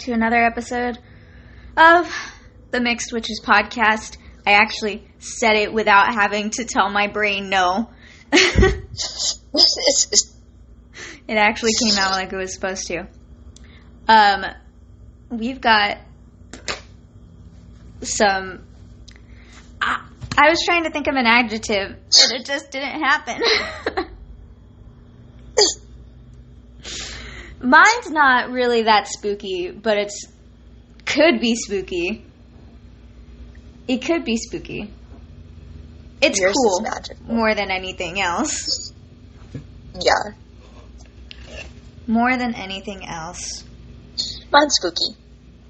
to another episode of the Mixed Witches podcast. I actually said it without having to tell my brain no. it actually came out like it was supposed to. Um, we've got some. I, I was trying to think of an adjective, but it just didn't happen. Mine's not really that spooky, but it's could be spooky. It could be spooky. It's Yours cool more than anything else. Yeah, More than anything else. mine's spooky.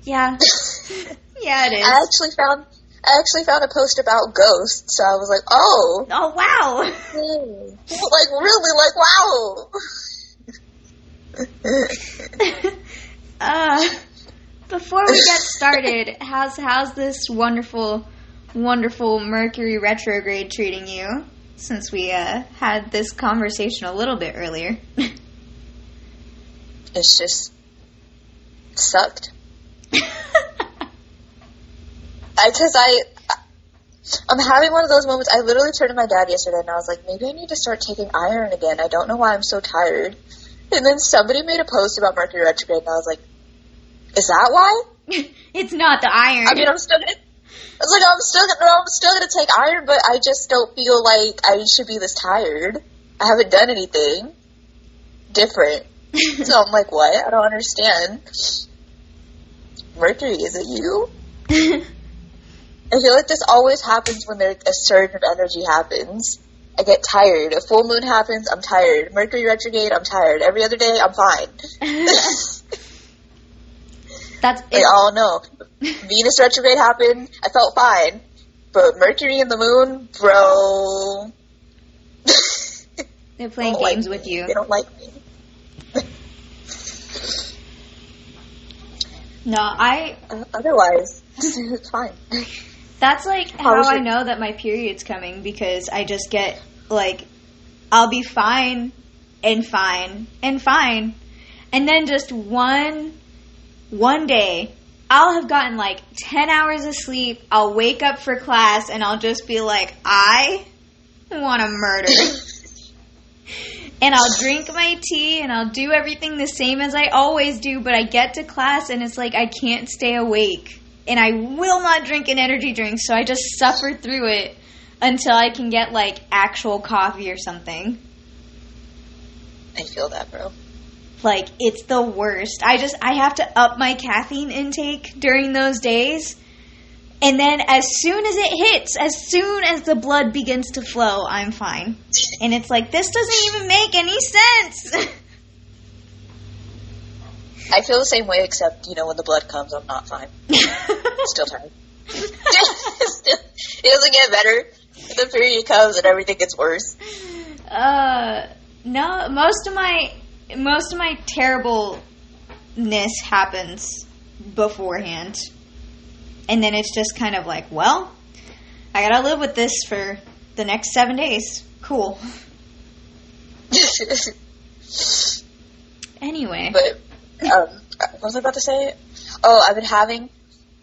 Yeah. yeah, it is. I actually found I actually found a post about ghosts, so I was like, oh, oh wow. like really, like wow. uh, before we get started, how's how's this wonderful, wonderful Mercury retrograde treating you? Since we uh, had this conversation a little bit earlier. it's just sucked. Because I, I'm having one of those moments. I literally turned to my dad yesterday and I was like, maybe I need to start taking iron again. I don't know why I'm so tired. And then somebody made a post about Mercury retrograde, and I was like, is that why? it's not the iron. I mean, I'm still gonna. I was like, I'm still gonna, I'm still gonna take iron, but I just don't feel like I should be this tired. I haven't done anything different, so I'm like, what? I don't understand. Mercury, is it you? I feel like this always happens when there a surge of energy happens. I get tired. A full moon happens, I'm tired. Mercury retrograde, I'm tired. Every other day, I'm fine. That's We all know. Venus retrograde happened, I felt fine. But Mercury and the moon, bro. they're playing like games me. with you. They don't like me. No, I. Uh, otherwise, it's fine. That's like oh, How how I know that my period's coming because I just get like, I'll be fine and fine and fine, and then just one, one day. I'll have gotten like 10 hours of sleep. I'll wake up for class and I'll just be like, I want to murder. and I'll drink my tea and I'll do everything the same as I always do, but I get to class and it's like I can't stay awake. And I will not drink an energy drink, so I just suffer through it until I can get like actual coffee or something. I feel that, bro. Like it's the worst. I just I have to up my caffeine intake during those days. And then as soon as it hits, as soon as the blood begins to flow, I'm fine. And it's like this doesn't even make any sense. I feel the same way, except, you know, when the blood comes, I'm not fine. Still tired. it doesn't get better. The period comes and everything gets worse. Uh, no. Most of my most of my terribleness happens beforehand, and then it's just kind of like, well, I gotta live with this for the next seven days. Cool. Anyway, But um, what was I about to say? Oh, I've been having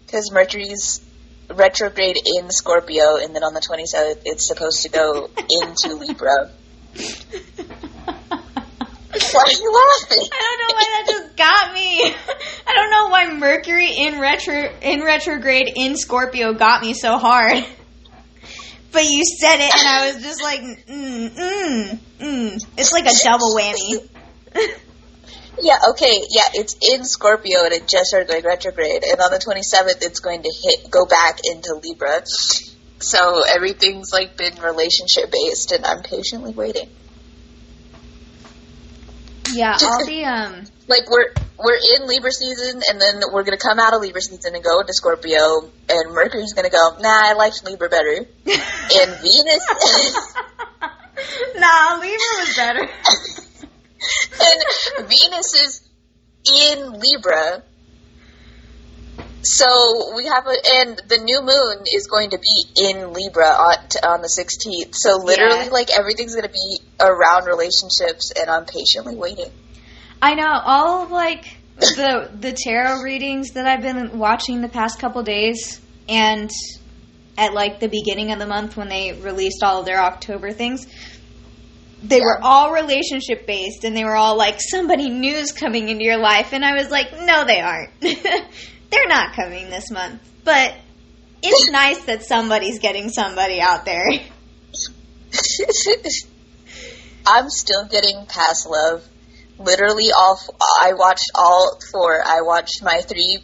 because Mercury's retrograde in Scorpio, and then on the twenty seventh, it's supposed to go into Libra. Why are you laughing? I don't know why that just got me. I don't know why Mercury in retro in retrograde in Scorpio got me so hard. But you said it, and I was just like, mm, mm, mm. It's like a double whammy. Yeah, okay, yeah, it's in Scorpio and it just started going retrograde, and on the twenty seventh, it's going to hit go back into Libra. So everything's like been relationship based, and I'm patiently waiting. Yeah, I'll be um. like we're we're in Libra season, and then we're gonna come out of Libra season and go into Scorpio, and Mercury's gonna go. Nah, I liked Libra better, and Venus is nah, Libra was better. and Venus is in Libra. So we have a, and the new moon is going to be in Libra on, on the 16th. So literally, Yeah. like everything's going to be around relationships, and I'm patiently waiting. I know all of like the the tarot readings that I've been watching the past couple days, and at like the beginning of the month when they released all of their October things, they were all relationship based, and they were all like somebody new's coming into your life, and I was like, no, they aren't. They're not coming this month, but it's nice that somebody's getting somebody out there. I'm still getting past love. Literally, all f- I watched all four. I watched my three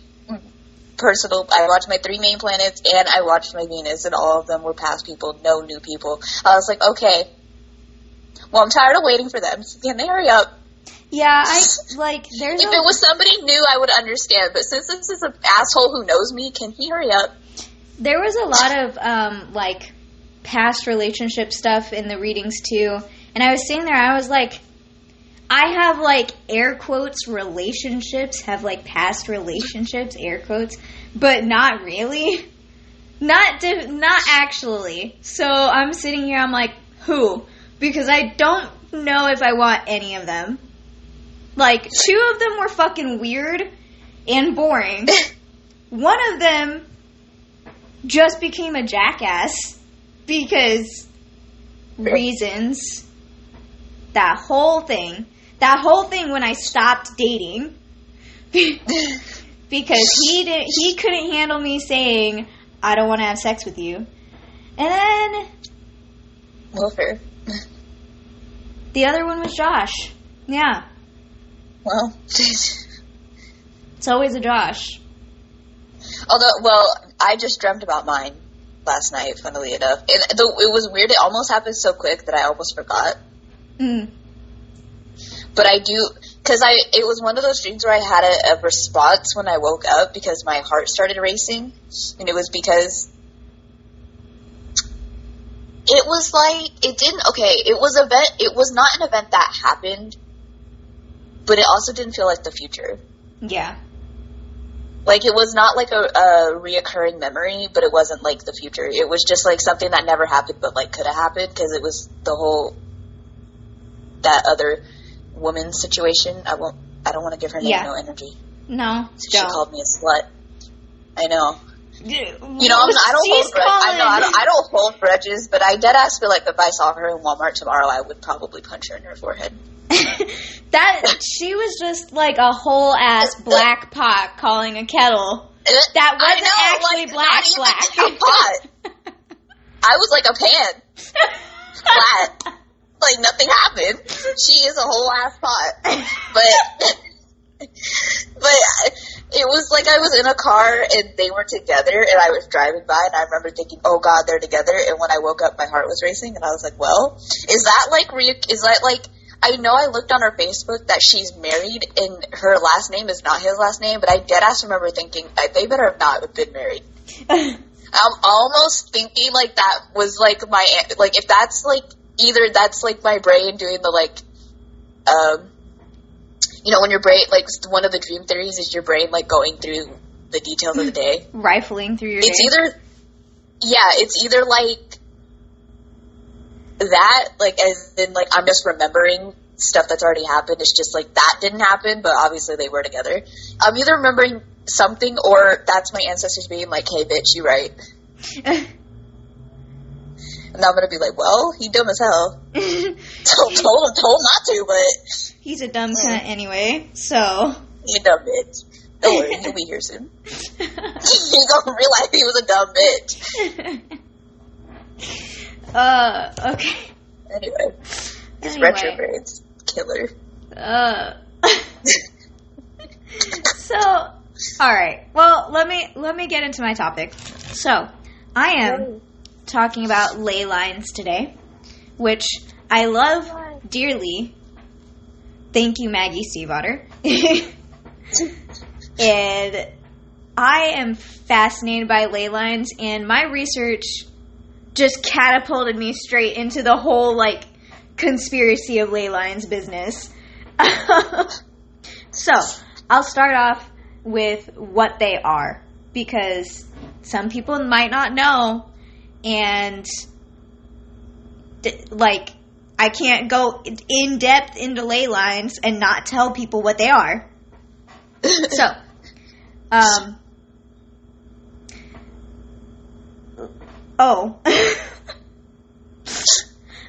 personal. I watched my three main planets, and I watched my Venus, and all of them were past people, no new people. I was like, okay. Well, I'm tired of waiting for them. Can they hurry up? Yeah, I like. There's If a- it was somebody new, I would understand. But since this is an asshole who knows me, can he hurry up? There was a lot of um, like past relationship stuff in the readings too, and I was sitting there. I was like, I have like air quotes relationships, have like past relationships, air quotes, but not really, not di- not actually. So I'm sitting here. I'm like, who? Because I don't know if I want any of them. Like two of them were fucking weird and boring. One of them just became a jackass because reasons. That whole thing. That whole thing when I stopped dating. because he didn't he couldn't handle me saying I don't want to have sex with you. And then Well, fair. The other one was Josh. Yeah. Well, It's always a Josh. although, well, I just dreamt about mine last night. Funnily enough, and the, it was weird. It almost happened so quick that I almost forgot. Mm. But I do because I it was one of those dreams where I had a, a response when I woke up because my heart started racing, and it was because it was like it didn't. Okay, it was event. It was not an event that happened, but it also didn't feel like the future. Yeah. Like it was not like a, a reoccurring memory, but it wasn't like the future. It was just like something that never happened, but like could have happened because it was the whole that other woman situation. I won't. I don't want to give her name Yeah. no energy. No. She don't. called me a slut. I know. You know, I'm, I don't hold. Grudge, I know. I don't, I don't hold grudges, but I dead ass feel like if I saw her in Walmart tomorrow, I would probably punch her in her forehead. that she was just like a whole ass black pot calling a kettle. That wasn't know, actually like, black black. a pot. I was like a pan, flat, like nothing happened. She is a whole ass pot, but but it was like I was in a car and they were together, and I was driving by, and I remember thinking, "Oh God, they're together." And when I woke up, my heart was racing, and I was like, "Well, is that like re- is that like?" I know I looked on her Facebook that she's married and her last name is not his last name, but I dead ass remember thinking they better have not have been married. I'm almost thinking like that was like my like if that's like either that's like my brain doing the like um you know when your brain like one of the dream theories is your brain like going through the details of the day. Rifling through your It's day. either yeah, it's either like that like as in like I'm just remembering stuff that's already happened. It's just like that didn't happen, but obviously they were together. I'm either remembering something or that's my ancestors being like, "Hey, bitch, you right." And I'm gonna be like, well, he dumb as hell. told, told him, told not to, but He's a dumb cunt anyway, so. a dumb bitch. Don't worry, he'll be here soon. he gonna realize he was a dumb bitch. uh, okay. Anyway, his Anyway. retrogrades, killer. Uh. so, all right. Well, let me let me get into my topic. So, I am talking about ley lines today, which I love dearly. Thank you, Maggie Stiefvater. and I am fascinated by ley lines, and my research just catapulted me straight into the whole like conspiracy of ley lines business. so, I'll start off with what they are. because some people might not know, and like I can't go in depth into ley lines and not tell people what they are. so, um, oh.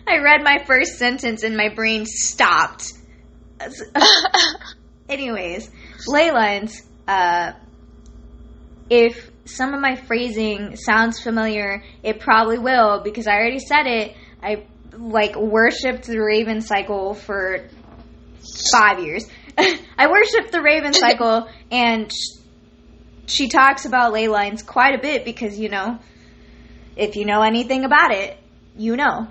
I read my first sentence and my brain stopped. Anyways, ley lines. Uh, if some of my phrasing sounds familiar, it probably will because I already said it. I like worshipped the Raven cycle for five years. I worshipped the Raven cycle, and sh- she talks about ley lines quite a bit because you know, if you know anything about it, you know.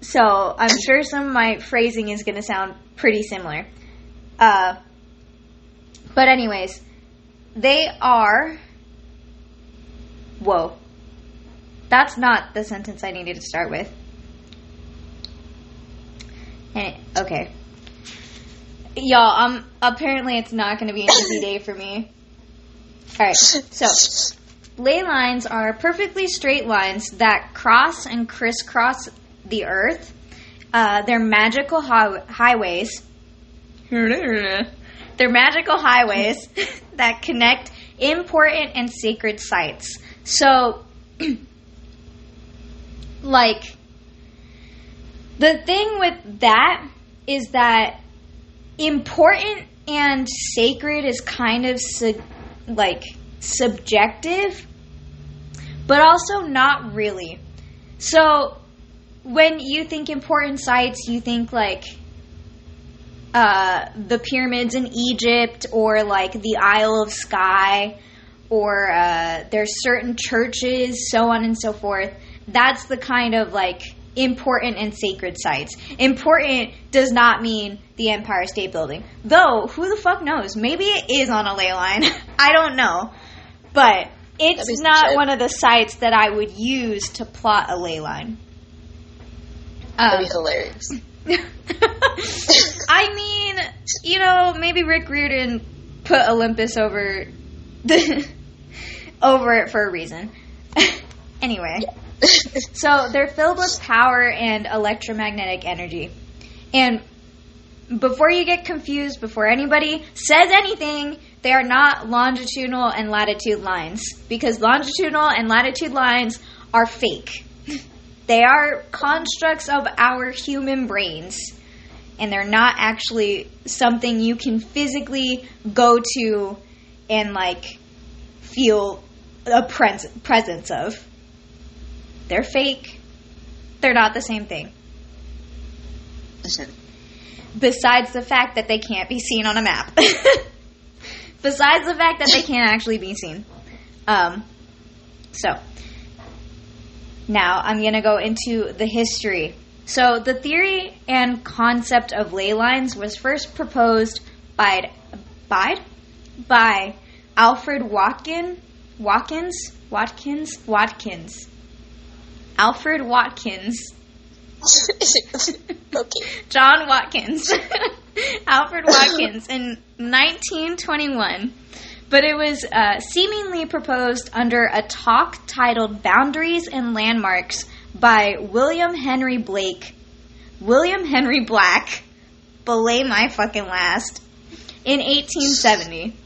So I'm sure some of my phrasing is going to sound pretty similar. Uh, but anyways, they are. Whoa. That's not the sentence I needed to start with. Eh, okay. Y'all, um, apparently it's not going to be an easy day for me. Alright, so ley lines are perfectly straight lines that cross and crisscross the earth. Uh, they're magical hi- highways. they're magical highways that connect important and sacred sites. So, like, the thing with that is that important and sacred is kind of su- like subjective, but also not really. So, when you think important sites, you think like uh, the pyramids in Egypt or like the Isle of Skye or uh, there's certain churches, so on and so forth. That's the kind of like important and sacred sites. Important does not mean the Empire State Building. Though, who the fuck knows? Maybe it is on a ley line. I don't know. But it's not one of the sites that I would use to plot a ley line. Um, That'd be hilarious. I mean, you know, maybe Rick Riordan put Olympus over the over it for a reason. anyway, so they're filled with power and electromagnetic energy. And before you get confused, before anybody says anything, they are not longitudinal and latitude lines because longitudinal and latitude lines are fake. They are constructs of our human brains, and they're not actually something you can physically go to and like feel a pres- presence of. They're fake. They're not the same thing. Listen. Besides the fact that they can't be seen on a map. Besides the fact that they can't actually be seen. Um, so, now I'm going to go into the history. So, the theory and concept of ley lines was first proposed by by, by Alfred Watkin, Watkins, Watkins, Watkins. Alfred Watkins. okay. John Watkins. Alfred Watkins in 1921. But it was uh, seemingly proposed under a talk titled Boundaries and Landmarks by William Henry Blake. William Henry Black. Belay my fucking last. In 1870.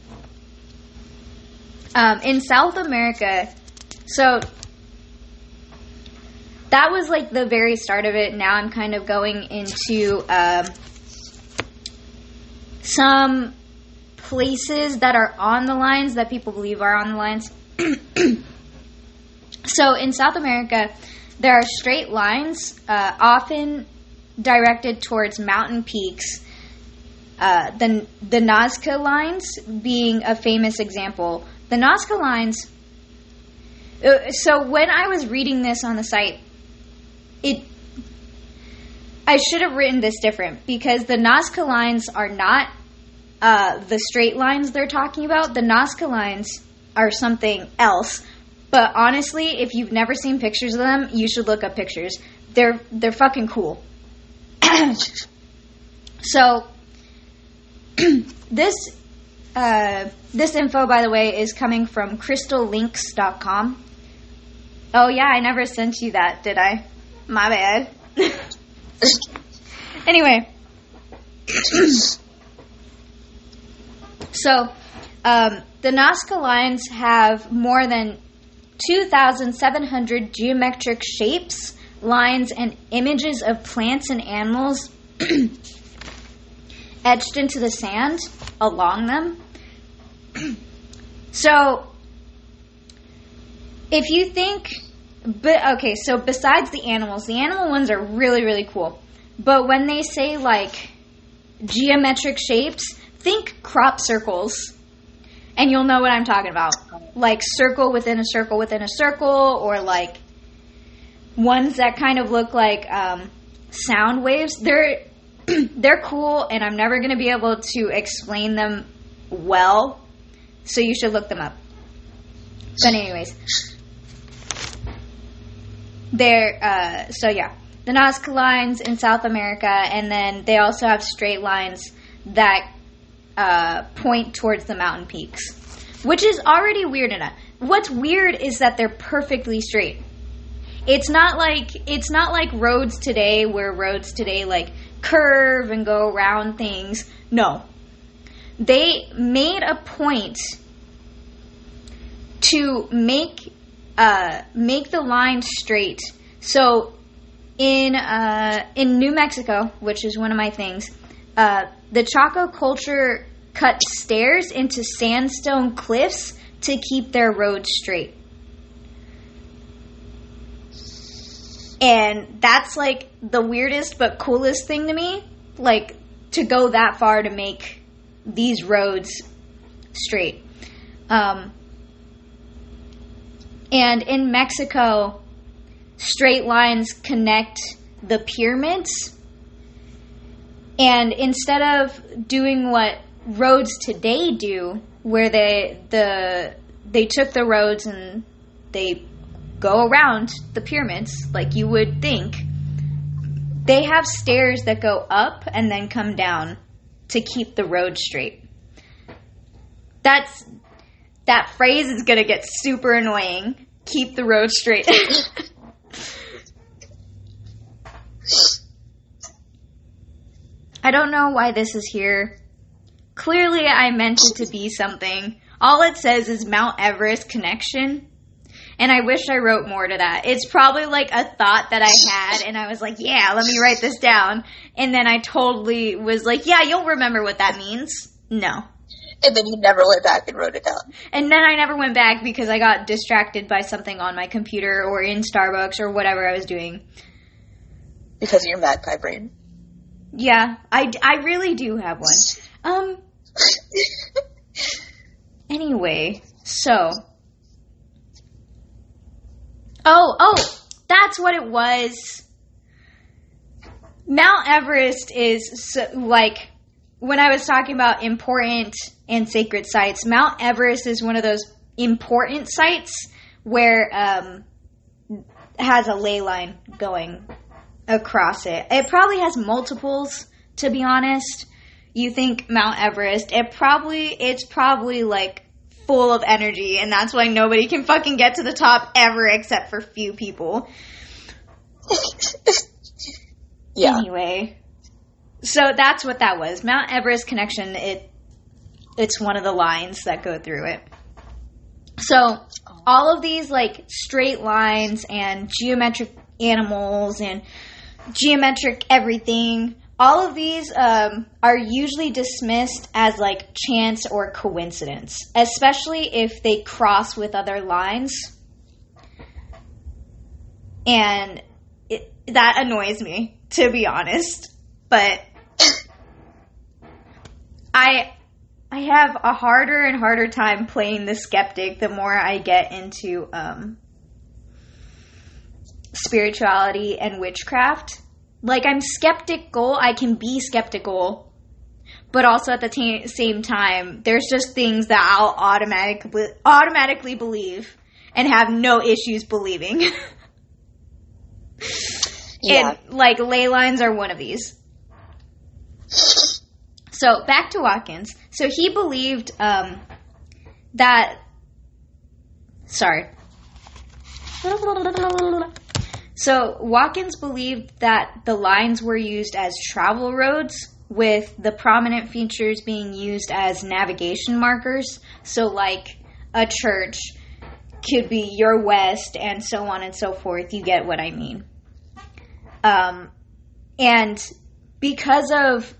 Um, in South America, so that was like the very start of it. Now I'm kind of going into um, some places that are on the lines that people believe are on the lines. so in South America, there are straight lines, uh, often directed towards mountain peaks. Uh, the the Nazca lines being a famous example. The Nazca lines. Uh, so when I was reading this on the site, it I should have written this different because the Nazca lines are not uh, the straight lines they're talking about. The Nazca lines are something else. But honestly, if you've never seen pictures of them, you should look up pictures. They're they're fucking cool. so this uh, this info, by the way, is coming from crystallinks.com. Oh, yeah, I never sent you that, did I? My bad. anyway. so, um, the Nazca lines have more than 2,700 geometric shapes, lines, and images of plants and animals etched into the sand along them. so, if you think, but okay, so besides the animals, the animal ones are really, really cool. But when they say like geometric shapes, think crop circles. And you'll know what I'm talking about. Like circle within a circle within a circle, or like ones that kind of look like um, sound waves. They're they're cool, and I'm never going to be able to explain them well. So you should look them up. But anyways, they're uh, so yeah, the Nazca lines in South America, and then they also have straight lines that uh, point towards the mountain peaks, which is already weird enough. What's weird is that they're perfectly straight. It's not like it's not like roads today where roads today like curve and go around things. No. They made a point to make uh, make the line straight. So in uh, in New Mexico, which is one of my things, uh, the Chaco culture cut stairs into sandstone cliffs to keep their roads straight. And that's like the weirdest but coolest thing to me. Like to go that far to make these roads straight. Um, and in Mexico, straight lines connect the pyramids. And instead of doing what roads today do, where they the they took the roads and they go around the pyramids like you would think, they have stairs that go up and then come down to keep the road straight. That's that phrase is going to get super annoying. Keep the road straight. I don't know why this is here. Clearly, I meant it to be something. All it says is Mount Everest connection. And I wish I wrote more to that. It's probably like a thought that I had, and I was like, yeah, let me write this down. And then I totally was like, yeah, you'll remember what that means. No. And then you never went back and wrote it down. And then I never went back because I got distracted by something on my computer or in Starbucks or whatever I was doing. Because of your magpie brain. Yeah, I, I really do have one. Um. anyway, so. Oh, oh, that's what it was. Mount Everest is so, like when I was talking about important and sacred sites. Mount Everest is one of those important sites where um, has a ley line going across it. It probably has multiples, to be honest. You think Mount Everest, it probably it's probably like full of energy and that's why nobody can fucking get to the top ever except for few people. Yeah. Anyway, so that's what that was. Mount Everest connection. It it's one of the lines that go through it. So all of these like straight lines and geometric animals and geometric everything. All of these um, are usually dismissed as like chance or coincidence, especially if they cross with other lines. And it, that annoys me, to be honest. But I I have a harder and harder time playing the skeptic the more I get into um, spirituality and witchcraft. Like I'm skeptical, I can be skeptical, but also at the ta same time, there's just things that I'll automatically automatically believe and have no issues believing. Yeah. And like ley lines are one of these. So So back to Watkins. So he believed um, that. Sorry. So Watkins believed that the lines were used as travel roads, with the prominent features being used as navigation markers. So, like a church could be your west, and so on and so forth. You get what I mean. Um, and because of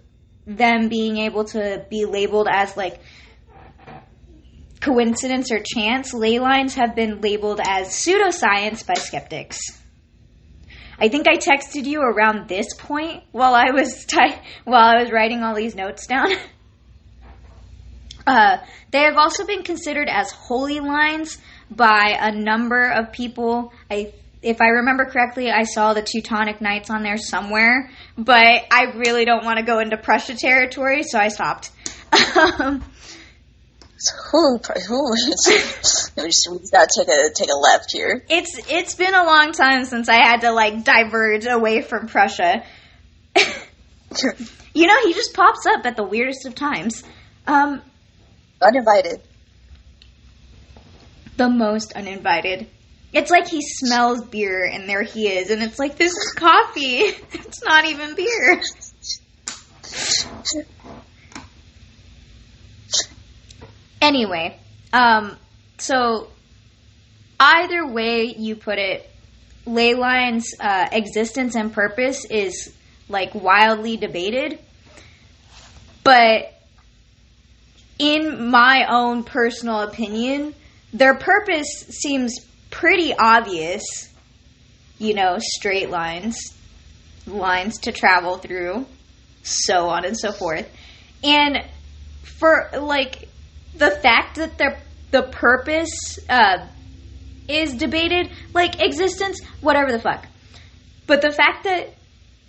them being able to be labeled as like coincidence or chance, ley lines have been labeled as pseudoscience by skeptics. I think I texted you around this point while I was ty- while I was writing all these notes down. uh, they have also been considered as holy lines by a number of people. I if I remember correctly, I saw the Teutonic Knights on there somewhere, but I really don't want to go into Prussia territory, so I stopped. um, Who? Who? we just, we just gotta take a take a left here. it's it's been a long time since I had to like diverge away from Prussia. you know, he just pops up at the weirdest of times. Um, Uninvited. the most uninvited. It's like he smells beer and there he is, and it's like this is coffee. It's not even beer. Anyway, um, so either way you put it, ley lines' uh, existence and purpose is like wildly debated. But in my own personal opinion, their purpose seems pretty obvious. You know, straight lines, lines to travel through, so on and so forth. And for like the fact that their the purpose uh, is debated, like existence, whatever the fuck. But the fact that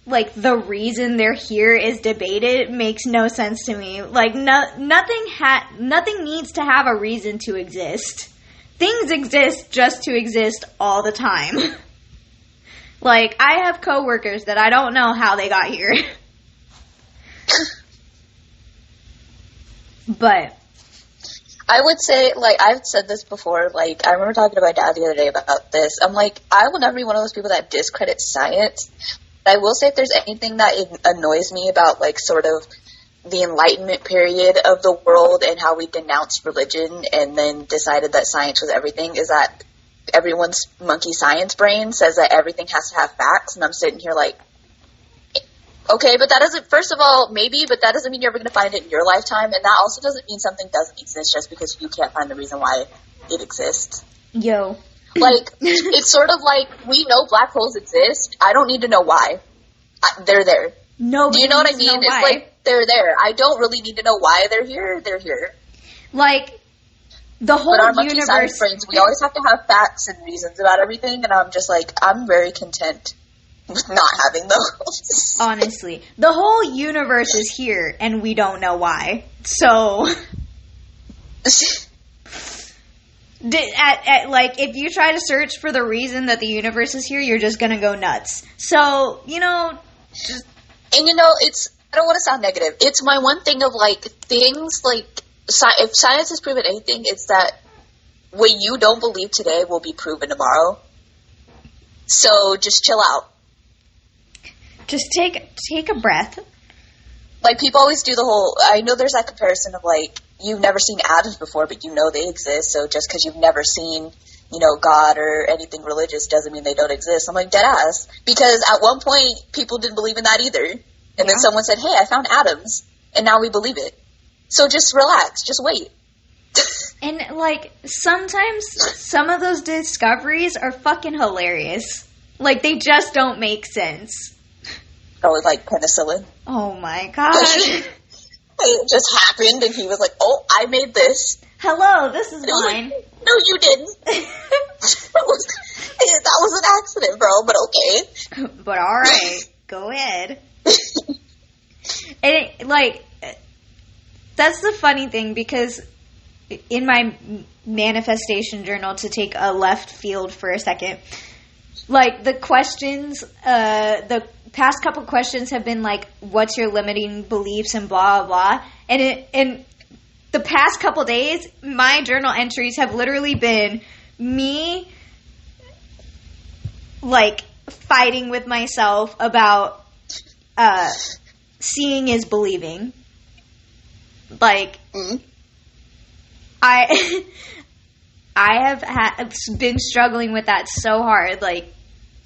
like the reason they're here is debated makes no sense to me. Like no, nothing ha- nothing needs to have a reason to exist. Things exist just to exist all the time. like I have coworkers that I don't know how they got here. but I would say, like, I've said this before. Like, I remember talking to my dad the other day about this. I'm like, I will never be one of those people that discredit science. But I will say, if there's anything that annoys me about, like, sort of the Enlightenment period of the world and how we denounced religion and then decided that science was everything, is that everyone's monkey science brain says that everything has to have facts, and I'm sitting here like, Okay, but that doesn't, first of all, maybe, but that doesn't mean you're ever going to find it in your lifetime, and that also doesn't mean something doesn't exist just because you can't find the reason why it exists. yo, Like, it's sort of like, we know black holes exist, I don't need to know why. I, they're there. no. Do you know what I mean? It's like, they're there. I don't really need to know why they're here, they're here. like the whole But our universe. brains, we always have to have facts and reasons about everything, and I'm just like, I'm very content with not having those. Honestly, the whole universe is here, and we don't know why. So, di- at, at like, if you try to search for the reason that the universe is here, you're just gonna go nuts. So, you know, just And you know, it's I don't want to sound negative. It's my one thing of like things like sci- if science has proven anything, it's that what you don't believe today will be proven tomorrow. So just chill out. Just take take a breath. Like people always do the whole. I know there's that comparison of like you've never seen atoms before, but you know they exist. So just because you've never seen you know God or anything religious doesn't mean they don't exist. I'm like dead ass because at one point people didn't believe in that either, and Yeah. then someone said, "Hey, I found atoms," and now we believe it. So just relax, just wait. And like sometimes some of those discoveries are fucking hilarious. Like they just don't make sense. Oh, like penicillin. Oh my god. It just happened, and he was like, "Oh, I made this." Hello, this is And it was mine. like, no, you didn't. that was that was an accident, bro. But okay. but all right, go ahead. And it, like, that's the funny thing because in my manifestation journal, to take a left field for a second, like the questions, uh, the past couple questions have been like, "What's your limiting beliefs?" and blah blah blah. And it and the past couple days, my journal entries have literally been me like fighting with myself about uh, seeing is believing. Like Mm. I I have ha- been struggling with that so hard like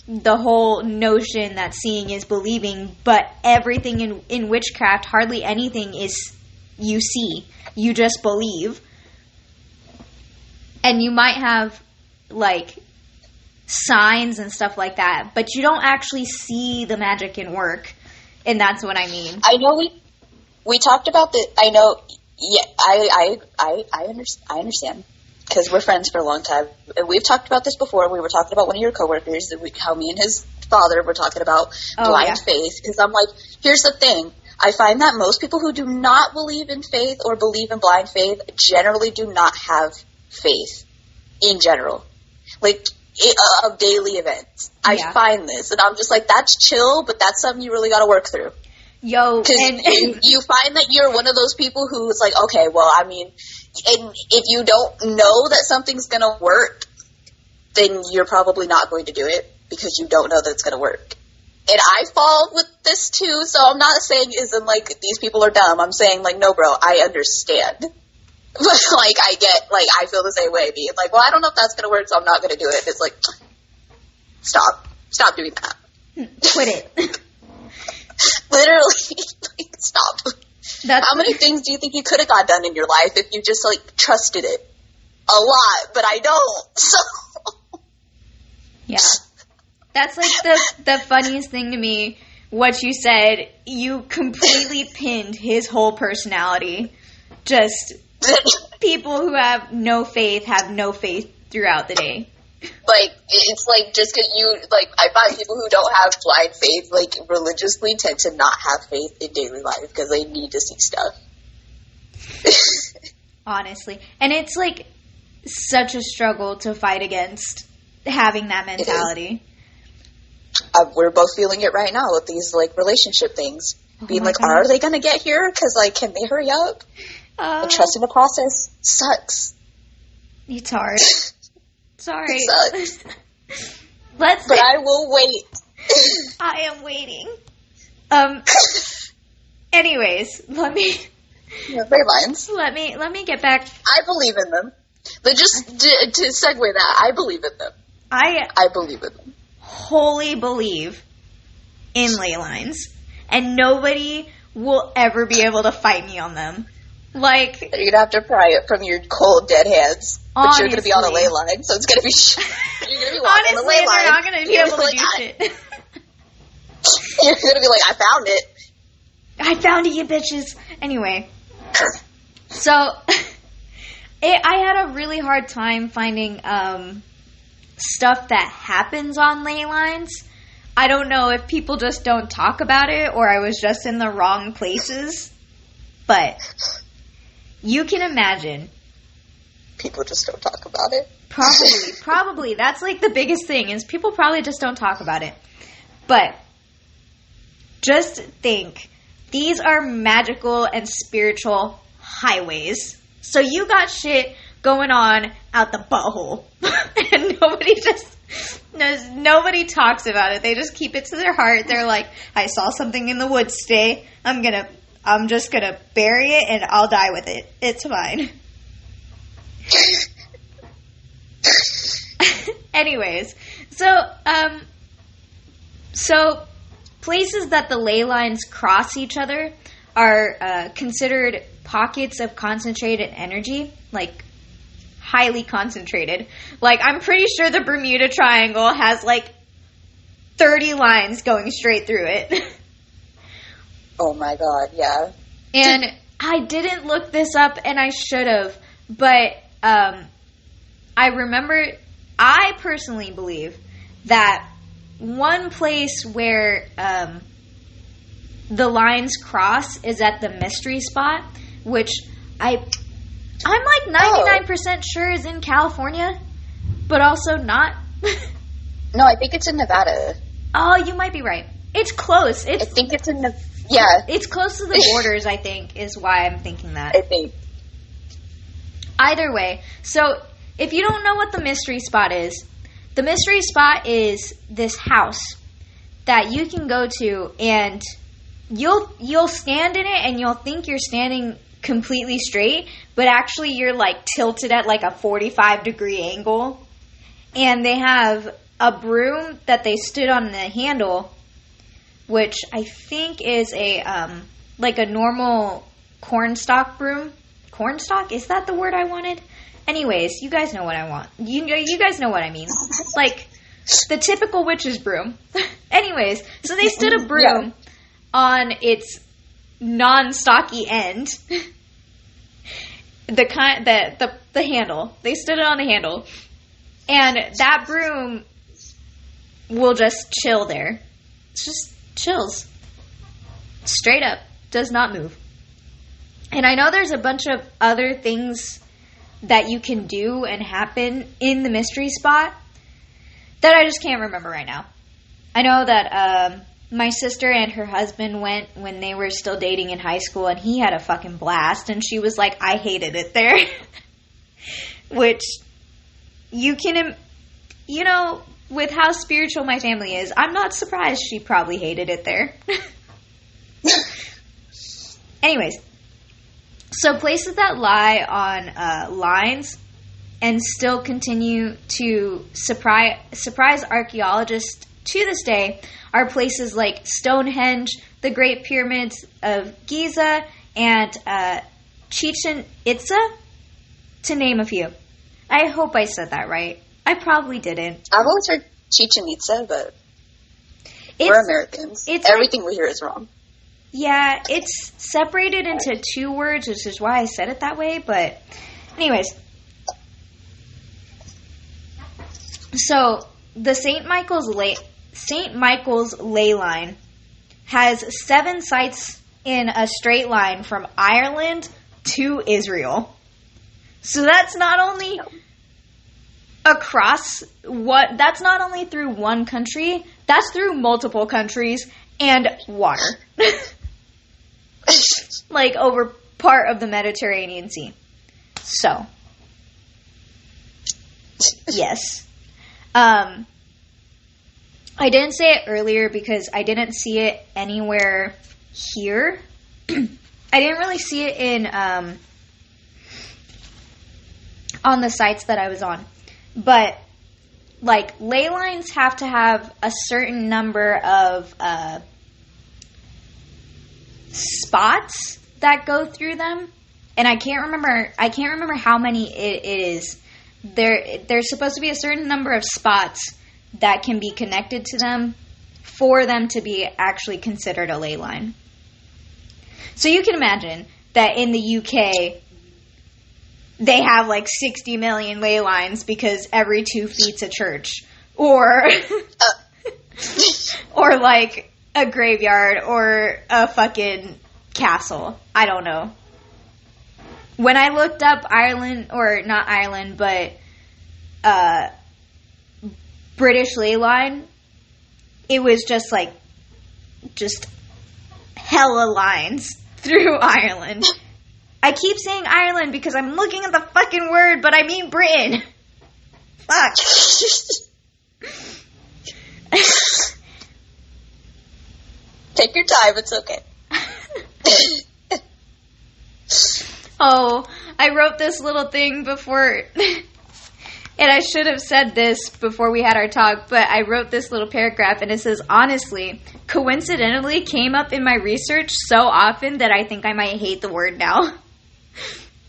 the whole notion that seeing is believing but everything in in witchcraft hardly anything is you see you just believe and you might have like signs and stuff like that but you don't actually see the magic in work and that's what I mean I know we we talked about the. I know. Yeah, I I I I, under, I understand because we're friends for a long time, and we've talked about this before. We were talking about one of your coworkers, that we, how me and his father were talking about Oh, blind yeah. faith. Because I'm like, here's the thing. I find that most people who do not believe in faith or believe in blind faith generally do not have faith in general. Like i- uh, of daily events. I Yeah. find this, and I'm just like, that's chill, but that's something you really got to work through. yo Because and, you find that you're one of those people who's like, okay, well, I mean, and if you don't know that something's going to work, then you're probably not going to do it because you don't know that it's going to work. And I fall with this too, so I'm not saying isn't like these people are dumb. I'm saying like, no, bro, I understand. But like, I get like I feel the same way, being like, well, I don't know if that's going to work, so I'm not going to do it. It's like, stop, stop doing that. Hmm. quit it Literally, like, stop. That's How many things do you think you could have got done in your life if you just like trusted it? A lot, but I don't. So Yeah. That's like the the funniest thing to me. What you said, you completely pinned his whole personality. Just people who have no faith have no faith throughout the day. Like it's like just because you like I find people who don't have blind faith like religiously tend to not have faith in daily life because they need to see stuff. Honestly. And it's like such a struggle to fight against having that mentality. uh, we're both feeling it right now with these like relationship things. Being Oh my like, God. are they gonna get here? Because like, can they hurry up? Uh, trusting the process sucks. It's hard. Sorry. It sucks. Let's But I will wait. I am waiting. Um anyways, let me Very lines. let me let me get back I believe in them. But just to, to segue that, I believe in them. I I believe in them. wholly believe in ley lines, and nobody will ever be able to fight me on them. Like, You're gonna have to pry it from your cold dead hands. But you're gonna be on a Honestly. ley line, so it's gonna be. you're gonna be walking honestly, the ley line. not going to be You're able to gonna do be like, shit. "I-" You're gonna be like, I found it. I found it, you bitches. Anyway, so it, I had a really hard time finding um, stuff that happens on ley lines. I don't know if people just don't talk about it or I was just in the wrong places, but you can imagine. People just don't talk about it. Probably, probably. That's like the biggest thing is people probably just don't talk about it. But just think, these are magical and spiritual highways. So you got shit going on out the butthole, and nobody just knows. Nobody talks about it. They just keep it to their heart. They're like, "I saw something in the woods today. I'm gonna, I'm just gonna bury it, and I'll die with it. It's fine." Anyways, so um, so places that the ley lines cross each other are uh, considered pockets of concentrated energy, like highly concentrated. Like I'm pretty sure the Bermuda Triangle has like 30 lines going straight through it. Oh my god, yeah. And I didn't look this up, and I should have, but um, I remember. I personally believe that one place where um, the lines cross is at the mystery spot, which I I'm like ninety nine percent sure is in California, but also not. No, I think it's in Nevada. oh, you might be right. It's close. I think it's in the yeah. it's close to the borders. I think is why I'm thinking that. I think Either way, so if you don't know what the mystery spot is, the mystery spot is this house that you can go to and you'll you'll stand in it and you'll think you're standing completely straight, but actually you're like tilted at like a 45 degree angle. And they have a broom that they stood on the handle, which I think is a um, like a normal cornstalk broom. Cornstalk is that the word I wanted? Anyways, you guys know what I want. You know, you guys know what I mean. Like the typical witch's broom. Anyways, so they stood a broom on its non-stocky end. the kind the, the the handle. They stood it on the handle. And that broom will just chill there. It's just chills. Straight up. Does not move. And I know there's a bunch of other things that you can do and happen in the mystery spot that I just can't remember right now. I know that um, my sister and her husband went when they were still dating in high school, and he had a fucking blast. And she was like, "I hated it there," which you can, you know, with how spiritual my family is, I'm not surprised she probably hated it there. Anyways, so places that lie on uh, lines and still continue to surprise surprise archaeologists to this day are places like Stonehenge, the Great Pyramids of Giza, and uh, Chichen Itza, to name a few. I hope I said that right. I probably didn't. I've always heard Chichen Itza, but It's, we're Americans. it's Everything we hear is wrong. Yeah, it's separated into two words, which is why I said it that way. But, anyways, so the Saint Michael's lay Saint Michael's ley line has seven sites in a straight line from Ireland to Israel. So that's not only across what that's not only through one country, that's through multiple countries and water. like over part of the Mediterranean Sea. So, yes. Um, I didn't say it earlier because I didn't see it anywhere here. I didn't really see it in um, on the sites that I was on, but like ley lines have to have a certain number of uh, spots that go through them, and I can't remember. I can't remember how many it, it is. There, there's supposed to be a certain number of spots that can be connected to them for them to be actually considered a ley line. So you can imagine that in the UK, they have like 60 million ley lines because every two feet's a church. Or, or like a graveyard or a fucking castle. I don't know. When I looked up Ireland, or not Ireland, but uh, British ley line, it was just like, just hella lines through Ireland. I keep saying Ireland because I'm looking at the fucking word, but I mean Britain. Fuck. Take your time. It's okay. Oh, I wrote this little thing before, and I should have said this before we had our talk, but I wrote this little paragraph, and it says, honestly, coincidentally came up in my research so often that I think I might hate the word now.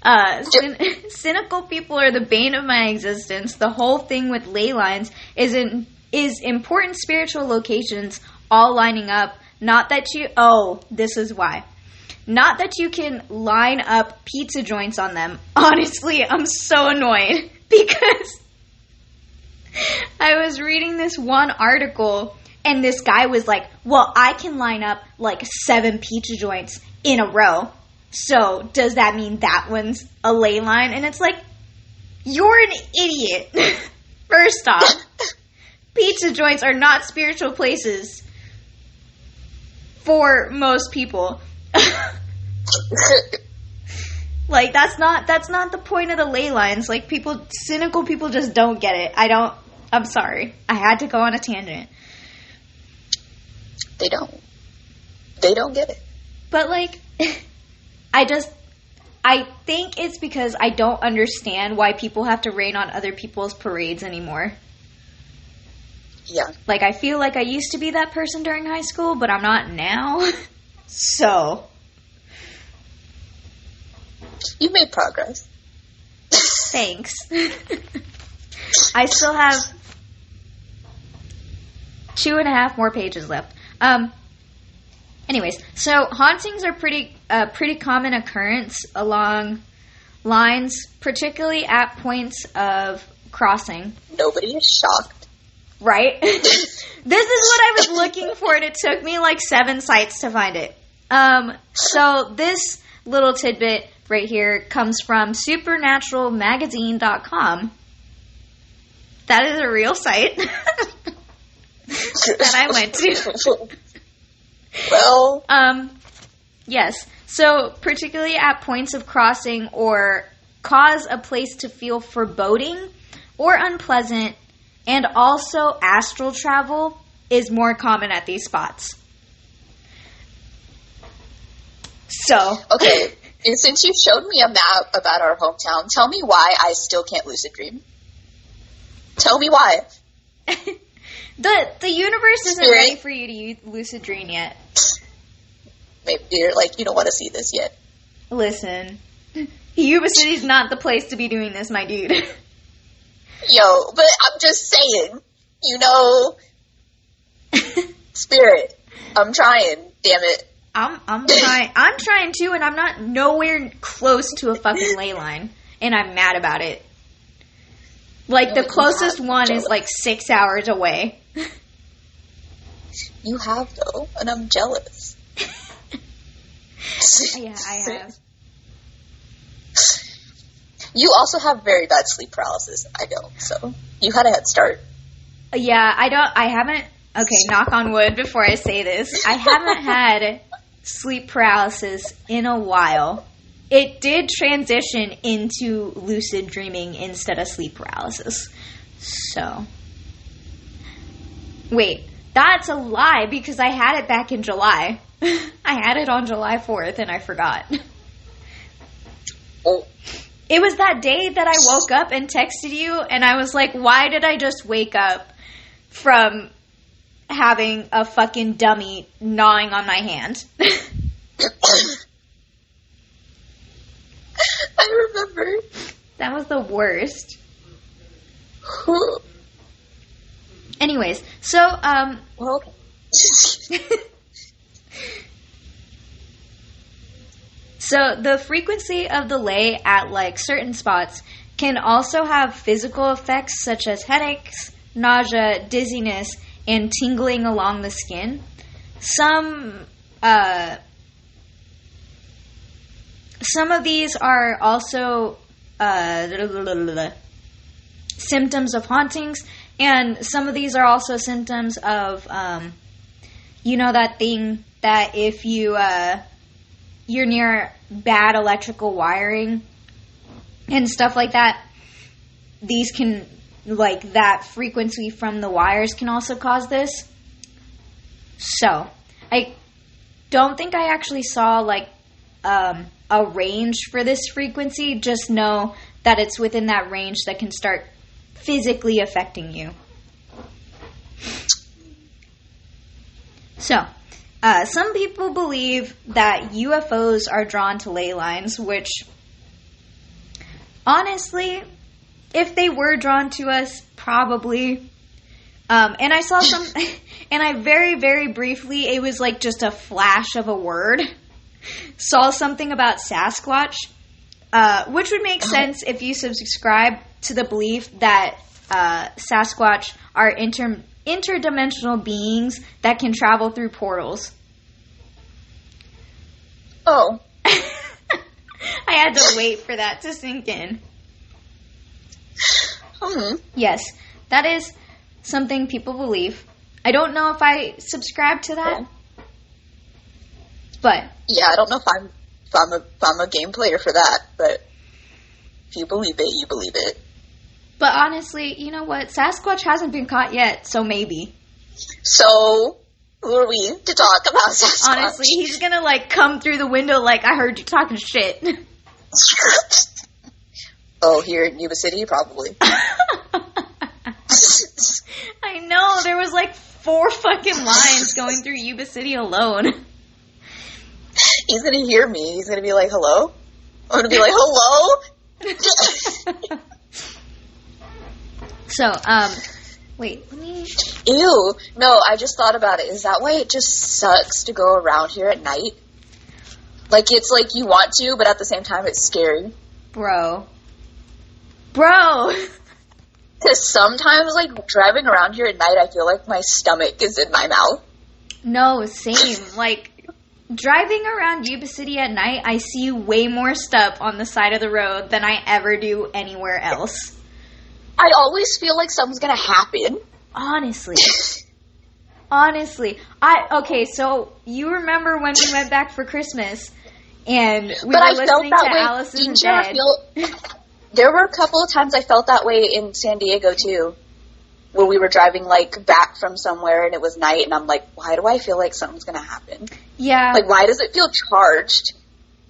Uh, cyn- cynical people are the bane of my existence. The whole thing with ley lines is in, is important spiritual locations all lining up. Not that you. Oh, this is why. Not that you can line up pizza joints on them. Honestly, I'm so annoyed because I was reading this one article and this guy was like, Well, I can line up like seven pizza joints in a row. So does that mean that one's a ley line? And it's like, You're an idiot. First off, pizza joints are not spiritual places. for most people. like that's not that's not the point of the ley lines. Like people cynical people just don't get it. I don't I'm sorry. I had to go on a tangent. they don't. They don't get it. But like I just I think it's because I don't understand why people have to rain on other people's parades anymore. Yeah. Like I feel like I used to be that person during high school, but I'm not now. so, You made progress. thanks. I still have two and a half more pages left. Um. Anyways, so hauntings are pretty a pretty common occurrence along lines, particularly at points of crossing. Nobody is shocked. Right? this is what I was looking for, and it took me like seven sites to find it. Um, so this little tidbit right here comes from supernaturalmagazine.com. That is a real site that I went to. Well, Um, yes. So, particularly at points of crossing or cause a place to feel foreboding or unpleasant, and also astral travel is more common at these spots. So, okay. and since you showed me a map about our hometown, tell me why I still can't lucid dream. Tell me why. the the universe isn't Spirit. ready for you to use lucid dream yet. Maybe you're like, you don't want to see this yet. Listen, Yuba City's not the place to be doing this, my dude. Yo, but I'm just saying, you know, spirit. I'm trying, damn it. I'm I'm trying I'm trying to and I'm not nowhere close to a fucking ley line and I'm mad about it. Like the closest one is like 6 hours away. You have though, and I'm jealous. yeah, I have. You also have very bad sleep paralysis. I don't, so you had a head start. Yeah, I don't I haven't Okay, knock on wood before I say this. I haven't had sleep paralysis in a while. It did transition into lucid dreaming instead of sleep paralysis. So, wait, that's a lie because I had it back in July. I had it on July 4th and I forgot. Oh, It was that day that I woke up and texted you, and I was like, why did I just wake up from having a fucking dummy gnawing on my hand? I remember. that was the worst. Anyways, so, um, well, okay. so the frequency of the lay at like certain spots can also have physical effects such as headaches, nausea, dizziness, and tingling along the skin. Some uh, some of these are also uh, symptoms of hauntings, and some of these are also symptoms of, um, you know, that thing that if you uh, you're near bad electrical wiring and stuff like that, these can like that frequency from the wires can also cause this. So, I don't think I actually saw like um, a range for this frequency. Just know that it's within that range that can start physically affecting you. So, uh, some people believe that UFOs are drawn to ley lines, which honestly, if they were drawn to us, probably. Um, and I saw some, and I very, very briefly, it was like just a flash of a word, saw something about Sasquatch, uh, which would make sense if you subscribe to the belief that uh, Sasquatch are inter- interdimensional beings that can travel through portals. Oh, I had to wait for that to sink in. hmm. Yes, that is something people believe. I don't know if I subscribe to that. But Yeah, I don't know if I'm I'm a I'm a game player for that, but if you believe it, you believe it. but honestly, you know what? Sasquatch hasn't been caught yet, so maybe. So who are we to talk about Sasquatch? Honestly, he's gonna like come through the window like I heard you talking shit. oh, here in Yuba City, probably. I know there was like four fucking lines going through Yuba City alone. He's gonna hear me. He's gonna be like, "Hello." I'm gonna be like, "Hello." So, um, wait, let me. Ew. No, I just thought about it. Is that why it just sucks to go around here at night? Like it's like you want to, but at the same time it's scary. Bro. Bro! Because sometimes, like driving around here at night, I feel like my stomach is in my mouth. No, same. Like, driving around Yuba City at night, I see way more stuff on the side of the road than I ever do anywhere else. I always feel like something's gonna happen. Honestly. Honestly. I, okay, so you remember when we went back for Christmas and we but were I felt listening that to way. Alice you ever feel? There were a couple of times I felt that way in San Diego too, When we were driving like back from somewhere and it was night, and I'm like, why do I feel like something's gonna happen? Yeah. Like, why does it feel charged?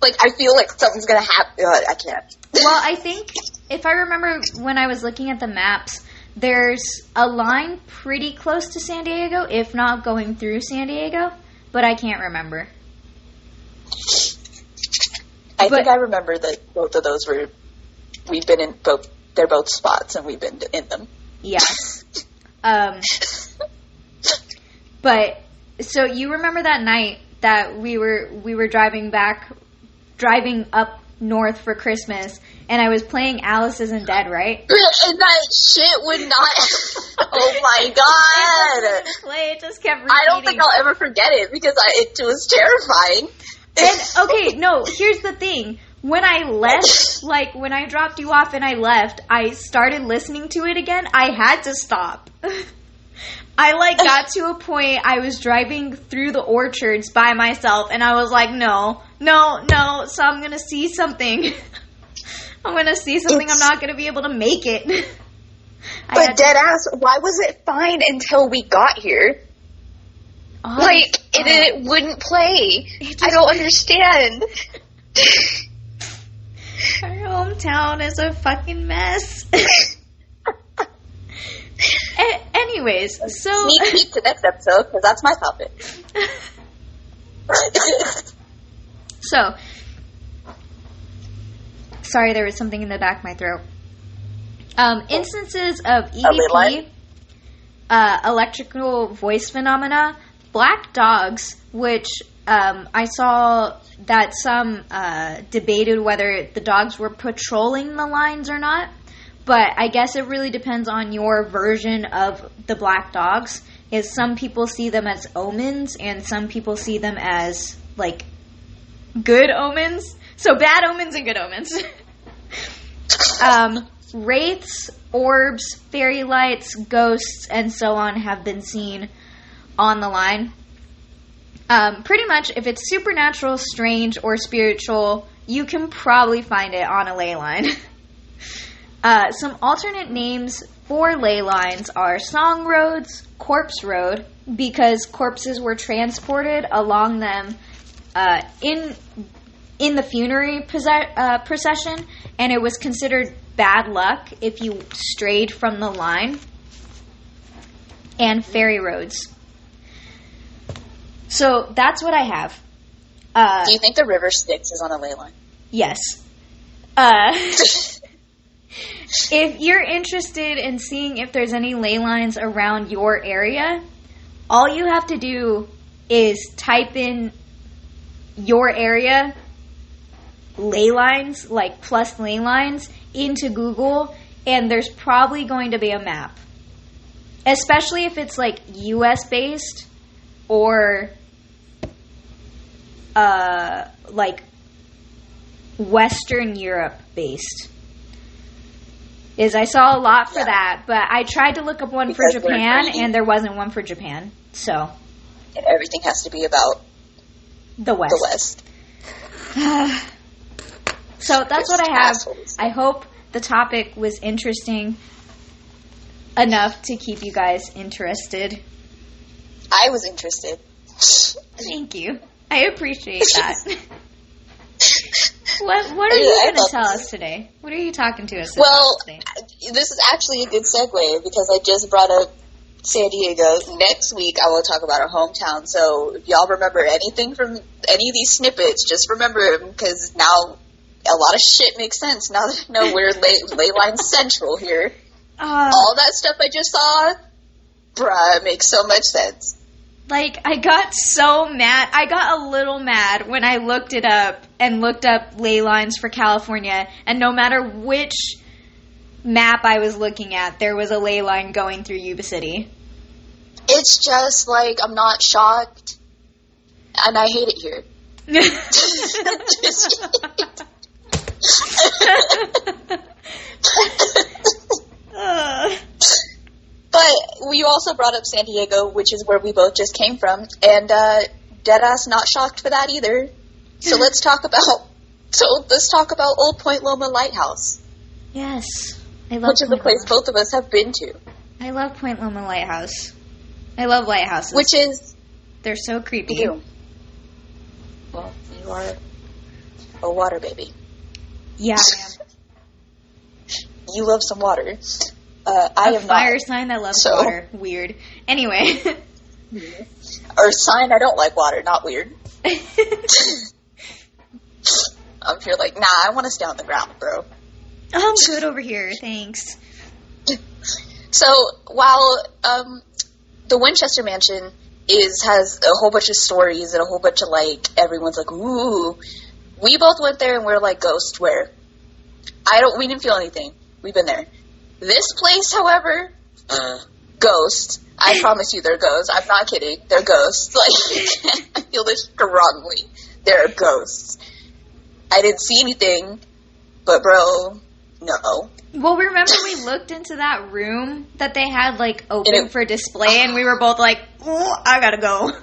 Like, I feel like something's gonna happen. Uh, I can't. well, I think if I remember when I was looking at the maps, there's a line pretty close to San Diego, if not going through San Diego, but I can't remember. I But- think I remember that both of those were. We've been in both. They're both spots, and we've been in them. Yeah. Um, but so you remember that night that we were we were driving back, driving up north for Christmas, and I was playing Alice Isn't Dead, right? and that shit would not. oh my god! Play it just kept repeating. I don't think I'll ever forget it because I, it was terrifying. And okay, no, here's the thing. When I left, like when I dropped you off and I left, I started listening to it again. I had to stop. I like got to a point I was driving through the orchards by myself and I was like, no, no, no, so I'm gonna see something. I'm gonna see something I'm not gonna be able to make it. But had to- dead ass, why was it fine until we got here? Like, it, it oh. wouldn't play. It I don't understand. Our hometown is a fucking mess. A- anyways, so Sneak peek to next episode because that's my topic. so sorry, there was something in the back of my throat. Um, instances of? EVP, uh, electrical voice phenomena, black dogs, which um, I saw that some uh, debated whether the dogs were patrolling the lines or not. But I guess it really depends on your version of the black dogs. Is some people see them as omens, and some people see them as like good omens. So bad omens and good omens. um, wraiths, orbs, fairy lights, ghosts, and so on have been seen on the line. Um, pretty much, if it's supernatural, strange, or spiritual, you can probably find it on a ley line. uh, some alternate names for ley lines are Song Roads, Corpse Road, because corpses were transported along them uh, in in the funerary posse- uh, procession, and it was considered bad luck if you strayed from the line. And fairy roads. So that's what I have. Uh, Do you think the river Styx is on a ley line? yes. If you're interested in seeing if there's any ley lines around your area, all you have to do is type in your area ley lines, like plus ley lines, into Google, and there's probably going to be a map. Especially if it's like US based or uh, like Western Europe based. Is I saw a lot for Yeah. that, but I tried to look up one for Because they're Japan, and there wasn't one for Japan. So And everything has to be about The West. the West. so that's what I have. Assholes. I hope the topic was interesting enough to keep you guys interested. I was interested. Thank you. I appreciate that. What What are you going to tell this. us today? What are you talking to us Well, about today? this is actually a good segue because I just brought up San Diego. Next week, I will talk about our hometown. So if y'all remember anything from any of these snippets, just remember them because now a lot of shit makes sense now that I know we're lay, Leyline Central here. Uh, All that stuff I just saw, bruh, it makes so much sense. Like I got so mad. I got a little mad when I looked it up and looked up ley lines for California, and no matter which map I was looking at, there was a ley line going through Yuba City. It's just like I'm not shocked, and I hate it here. Uh, But you also brought up San Diego, which is where we both just came from, and uh, Deadass not shocked for that either. So let's talk about so let's talk about Old Point Loma Lighthouse, yes, I love which is a place Loma. both of us have been to, I love Point Loma Lighthouse. I love lighthouses. which is they're so creepy. you. Well, you are a water baby. Yeah. You love some water. Uh, I a fire not. sign that loves So- water. Weird. Anyway. Or sign I don't like water. Not weird. I'm here like, nah, I want to stay on the ground, bro. I'm good over here, thanks. So while um, the Winchester Mansion is has a whole bunch of stories and a whole bunch of like everyone's like ooh, we both went there and we're like ghost where I don't we didn't feel anything. We've been there. This place, however, uh. ghost. I promise you, they're ghosts. I'm not kidding. They're ghosts. Like I feel this strongly. They're ghosts. I didn't see anything, but bro, no. Well, remember we looked into that room that they had like open it- for display, and we were both like, "Oh, I gotta go."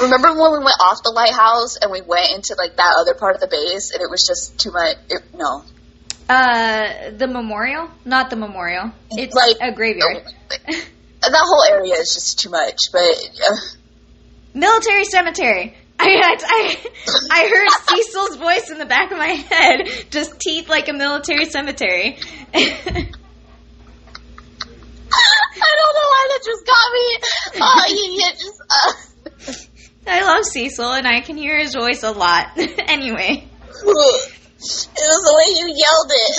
Remember when we went off the lighthouse and we went into like that other part of the base and it was just too much? It, no, Uh, the memorial, not the memorial. It's Like- a graveyard. that whole area is just too much. But uh, Military cemetery. I, I, I heard Cecil's voice in the back of my head, just teeth like a military cemetery. I don't know why that just got me. Oh, you get just. Uh, I love Cecil, and I can hear his voice a lot. anyway. It was the way you yelled it.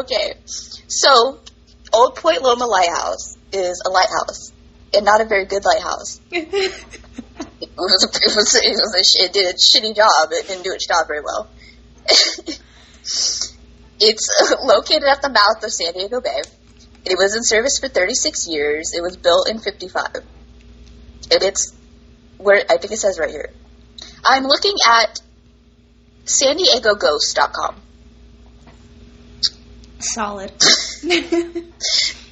okay, so Old Point Loma Lighthouse is a lighthouse, and not a very good lighthouse. It was a, it was it was a, it did a shitty job. It didn't do its job very well. it's located at the mouth of San Diego Bay. It was in service for 36 years. It was built in 55. And it's where I think it says right here. I'm looking at San Diego Ghost.com. Solid.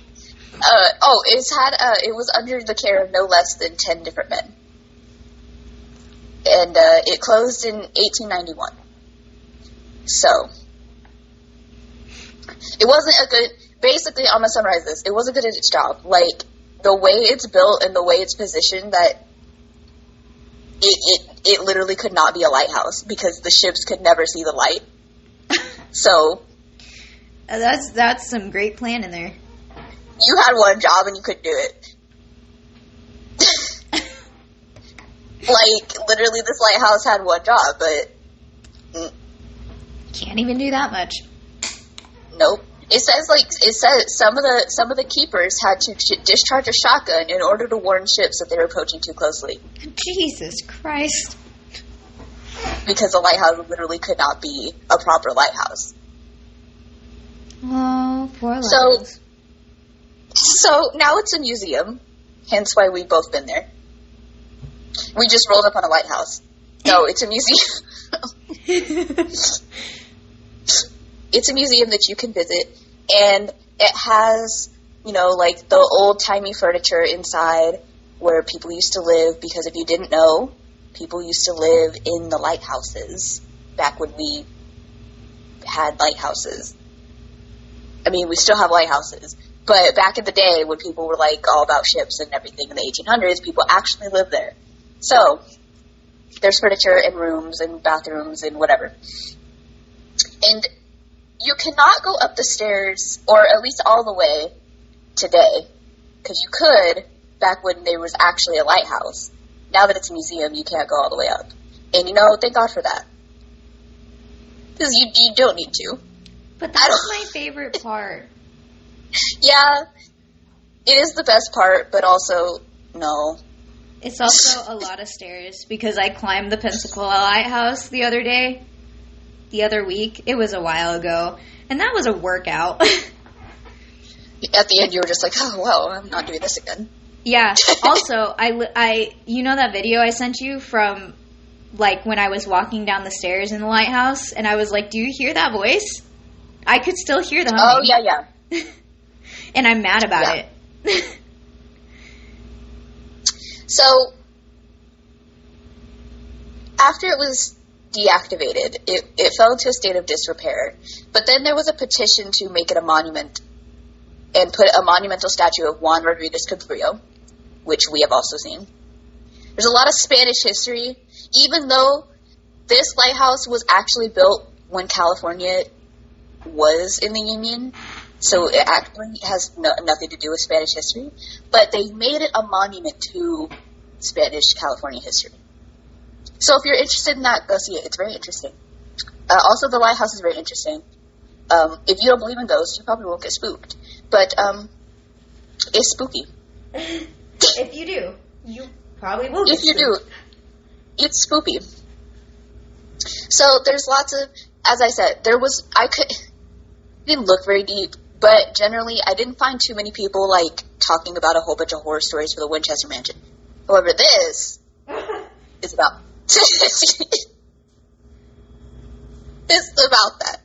Uh, oh, it's had uh, it was under the care of no less than 10 different men. And uh, it closed in 1891. So, it wasn't a good. Basically, I'm gonna summarize this. It wasn't good at its job. Like the way it's built and the way it's positioned, that it it it literally could not be a lighthouse because the ships could never see the light. So uh, that's that's some great planning there. you had one job and you couldn't do it. like literally, this lighthouse had one job, but mm. Can't even do that much. Nope. It says like it says some of the some of the keepers had to sh- discharge a shotgun in order to warn ships that they were approaching too closely Jesus Christ. because the lighthouse literally could not be a proper lighthouse. Oh, poor So- Lighthouse. So now it's a museum, hence why we've both been there. We just rolled up on a lighthouse. No, it's a museum. it's a museum that you can visit, and it has, you know, like the old timey furniture inside. where people used to live because if you didn't know, people used to live in the lighthouses back when we had lighthouses. I mean, we still have lighthouses, but back in the day when people were like all about ships and everything in the 1800s, people actually lived there. So, there's furniture and rooms and bathrooms and whatever. And you cannot go up the stairs, or at least all the way today, because you could back when there was actually a lighthouse. Now that it's a museum, you can't go all the way up. And you know, thank God for that. Because you, you don't need to. But that's my favorite part. Yeah, it is the best part, but also, no. It's also a lot of stairs because I climbed the Pensacola Lighthouse the other day, the other week. It was a while ago, and that was a workout. At the end, you were just like, oh, well, I'm not doing this again. yeah. Also, I, I, you know that video I sent you from, like when I was walking down the stairs in the lighthouse, and I was like, "Do you hear that voice?" I could still hear the Oh, yeah, yeah. and I'm mad about Yeah. it. So, after it was deactivated, it, it fell into a state of disrepair. But then there was a petition to make it a monument and put a monumental statue of Juan Rodriguez Cabrillo, which we have also seen. There's a lot of Spanish history, even though this lighthouse was actually built when California was in the Union. So it actually has no, nothing to do with Spanish history, but they made it a monument to Spanish California history. So if you're interested in that, go see it. It's very interesting. Uh, also, the lighthouse is very interesting. Um, if you don't believe in ghosts, you probably won't get spooked, but um, it's spooky. if you do, you probably will. If you do, it's spooky. So there's lots of, as I said, there was I could didn't look very deep, but generally I didn't find too many people like talking about a whole bunch of horror stories for the Winchester Mansion. However, this is about it's about that.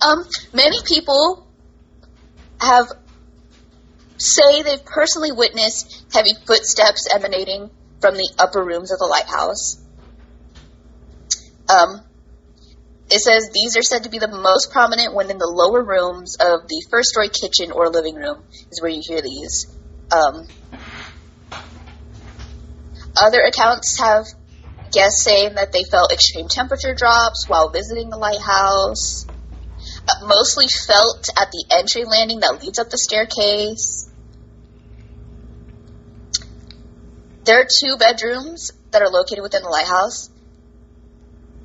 Um, many people have say they've personally witnessed heavy footsteps emanating from the upper rooms of the lighthouse. Um, it says these are said to be the most prominent when in the lower rooms of the first story kitchen or living room is where you hear these. Um, other accounts have guests saying that they felt extreme temperature drops while visiting the lighthouse. Uh, mostly felt at the entry landing that leads up the staircase. There are two bedrooms that are located within the lighthouse.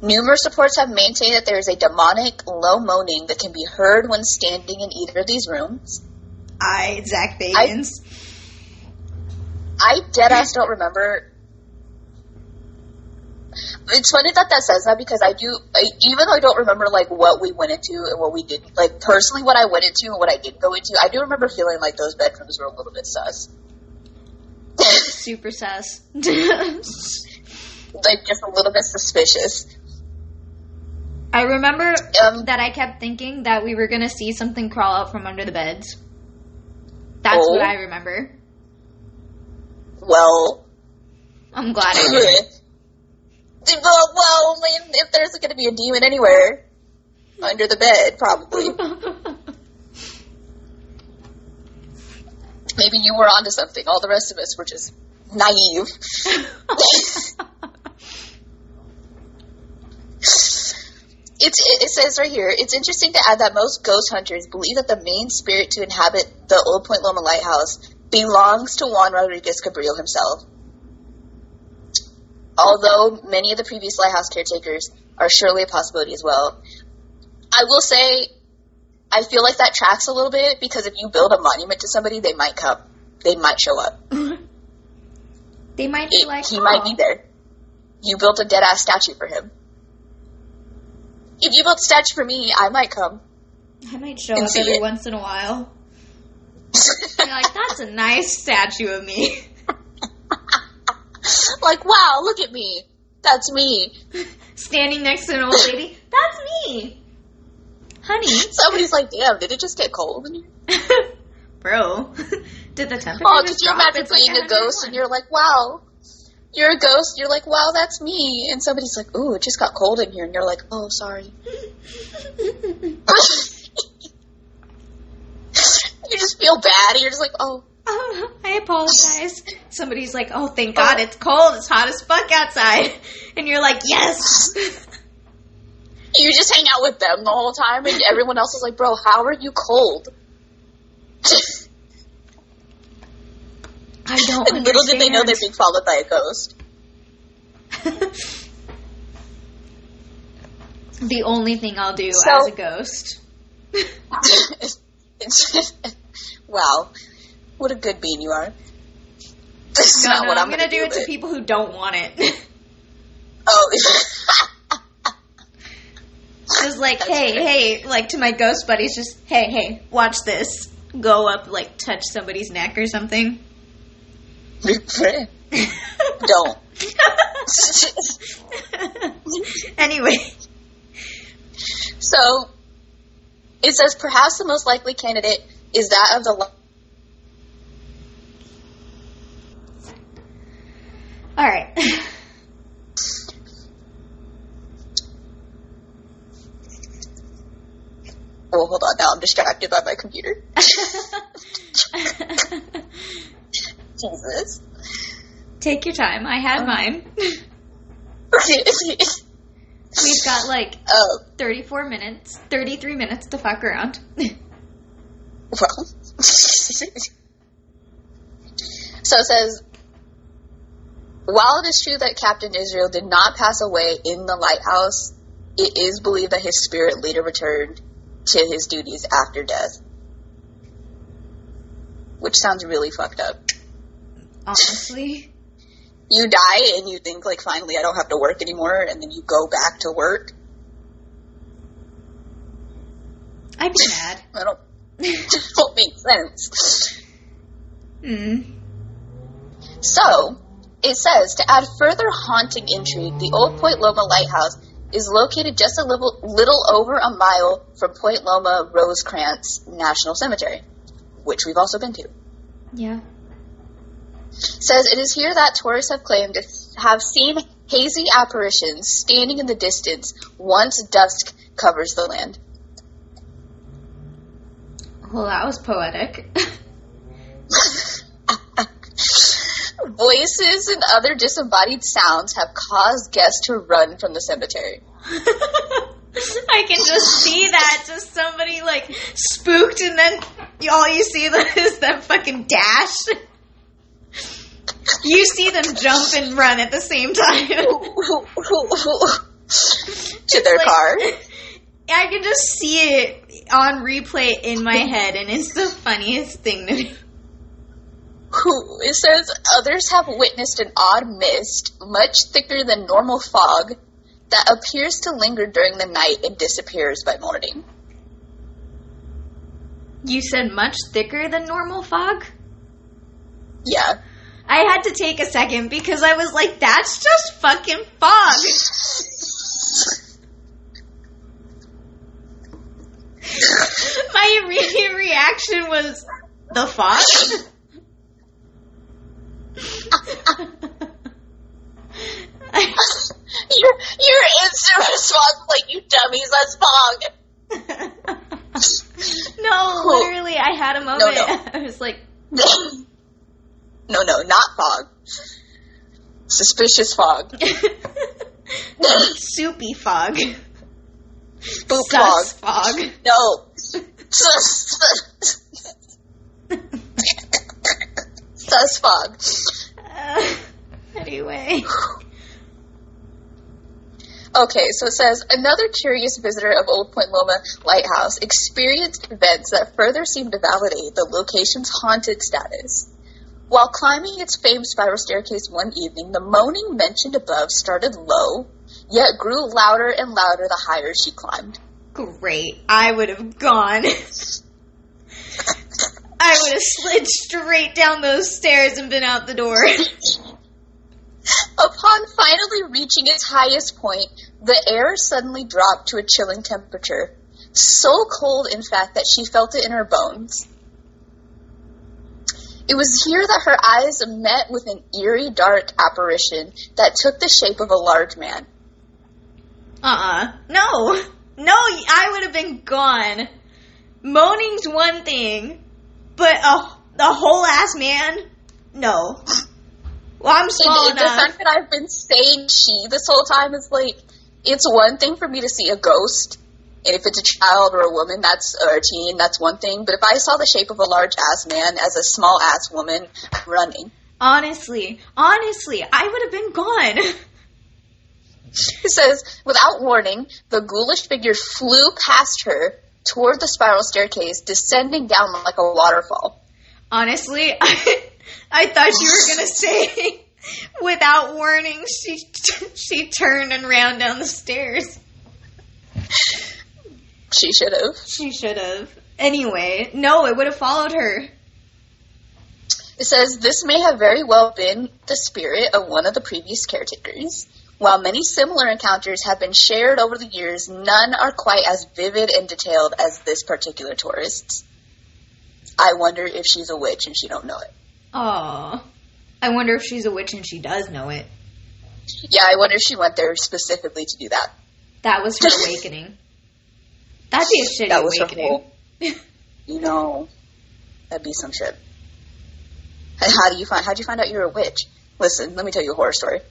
Numerous reports have maintained that there is a demonic low moaning that can be heard when standing in either of these rooms. I Zak Bagans. I dead ass don't remember. It's funny that that says that because I do, I, even though I don't remember like what we went into and what we didn't, like personally what I went into and what I didn't go into, I do remember feeling like those bedrooms were a little bit sus. Super sus. like just a little bit suspicious. I remember Um, that I kept thinking that we were gonna see something crawl out from under the beds. That's Oh. what I remember. Well, I'm glad I did. Well, I mean, if there's going to be a demon anywhere under the bed, probably. Maybe you were onto something. All the rest of us were just naive. It's, it, it says right here, it's interesting to add that most ghost hunters believe that the main spirit to inhabit the Old Point Loma Lighthouse belongs to Juan Rodriguez Cabrillo himself. Although many of the previous lighthouse caretakers are surely a possibility as well. I will say, I feel like that tracks a little bit because if you build a monument to somebody, they might come. They might show up. they might be It- like, he might "Oh, be there. You built a dead ass statue for him. If you built a statue for me, I might come. I might show up every it. once in a while. You're like, that's a nice statue of me. like, wow, look at me. That's me. Standing next to an old lady. That's me. Honey. Somebody's like, damn, did it just get cold in here? Bro. Did the oh, temperature? Oh, could you imagine It's like being a ghost 101. and you're like, wow, you're a ghost. You're like, wow, that's me. And somebody's like, ooh, it just got cold in here. And you're like, oh, sorry. you just feel bad. You're just like, oh, Oh, I apologize. Somebody's like, "Oh, thank oh. God, it's cold. It's hot as fuck outside," and you're like, "Yes." you just hang out with them the whole time, and everyone else is like, bro, how are you cold? I don't. And little did they know they're being followed by a ghost. the only thing I'll do So- as a ghost. Wow, what a good bean you are. This is No, not no, what I'm I'm, gonna do it to people who don't want it. Oh, just like, That's hey, great. hey, like to my ghost buddies, just hey, hey, watch this. Go up, like touch somebody's neck or something. don't. anyway, So it says perhaps the most likely candidate is that of the. All right. Oh, hold on. Now I'm distracted by my computer. Jesus. Take your time. I had mine. We've got like Oh, 34 minutes, 33 minutes to fuck around. well. so it says, while it is true that Captain Israel did not pass away in the lighthouse, it is believed that his spirit later returned to his duties after death. Which sounds really fucked up. Honestly. You die and you think, like, finally I don't have to work anymore, and then you go back to work. I'd be mad. I don't, don't make sense. Mm. So, it says to add further haunting intrigue, the old Point Loma Lighthouse is located just a little, little over a mile from Point Loma Rosecrans National Cemetery, which we've also been to. Yeah. Says it is here that tourists have claimed to have seen hazy apparitions standing in the distance once dusk covers the land. Well, that was poetic. Voices and other disembodied sounds have caused guests to run from the cemetery. I can just see that. Just somebody like spooked, and then all you see is them fucking dash. You see them jump and run at the same time. to their like- car. I can just see it on replay in my head, and it's the funniest thing to me. Who it says others have witnessed an odd mist, much thicker than normal fog, that appears to linger during the night and disappears by morning. You said much thicker than normal fog? Yeah. I had to take a second because I was like, that's just fucking fog. My immediate reaction was the fog. your your instant response like you dummies, that's fog. no, literally, I had a moment. No, no. I was like, no, no, not fog. Suspicious fog. soupy fog. Boop fog. Sus fog. No. Sus fog. Uh, anyway. Okay, so it says another curious visitor of Old Point Loma Lighthouse experienced events that further seem to validate the location's haunted status. While climbing its famed spiral staircase one evening, the moaning mentioned above started low, yet grew louder and louder the higher she climbed. Great. I would have gone. I would have slid straight down those stairs and been out the door. Upon finally reaching its highest point, the air suddenly dropped to a chilling temperature. So cold, in fact, that she felt it in her bones. It was here that her eyes met with an eerie, dark apparition that took the shape of a large man. Uh-uh. No. No, I would have been gone. Moaning's one thing, but a, a whole ass man? No. Well, I'm small And the fact that I've been saying she this whole time is like, it's one thing for me to see a ghost, and if it's a child or a woman, that's or a teen, that's one thing. But if I saw the shape of a large ass man as a small ass woman, I'm running. Honestly, honestly, I would have been gone. It says, without warning, the ghoulish figure flew past her toward the spiral staircase, descending down like a waterfall. Honestly, I, I thought you were gonna say, without warning, she she turned and ran down the stairs. She should have. She should have. Anyway, no, it would have followed her. It says this may have very well been the spirit of one of the previous caretakers. While many similar encounters have been shared over the years, none are quite as vivid and detailed as this particular tourist's. I wonder if she's a witch and she don't know it. Aw. I wonder if she's a witch and she does know it. Yeah, I wonder if she went there specifically to do that. That was her awakening. That'd be a shitty that was her awakening. whole. You know, that'd be some shit. And how do you find? How'd you find out you're a witch? Listen, let me tell you a horror story.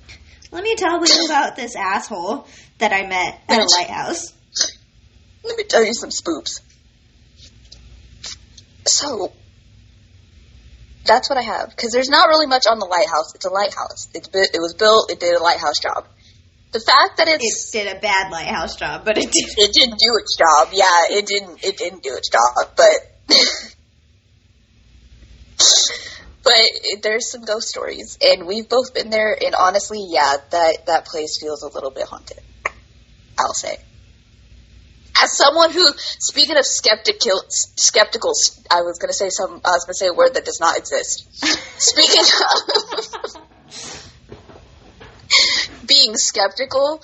Let me tell you about this asshole that I met at a lighthouse. Let me tell you some spoops. So, that's what I have. Because there's not really much on the lighthouse. It's a lighthouse. It's bu- it was built, it did a lighthouse job. The fact that It did a bad lighthouse job, but it did. It, didn't do its job. Yeah, it didn't. It didn't do its job. But. but there's some ghost stories, and we've both been there. And honestly, yeah, that that place feels a little bit haunted. I'll say as someone who, speaking of skeptical, skeptical, I was going to say some, I was going to say a word that does not exist. speaking of being skeptical,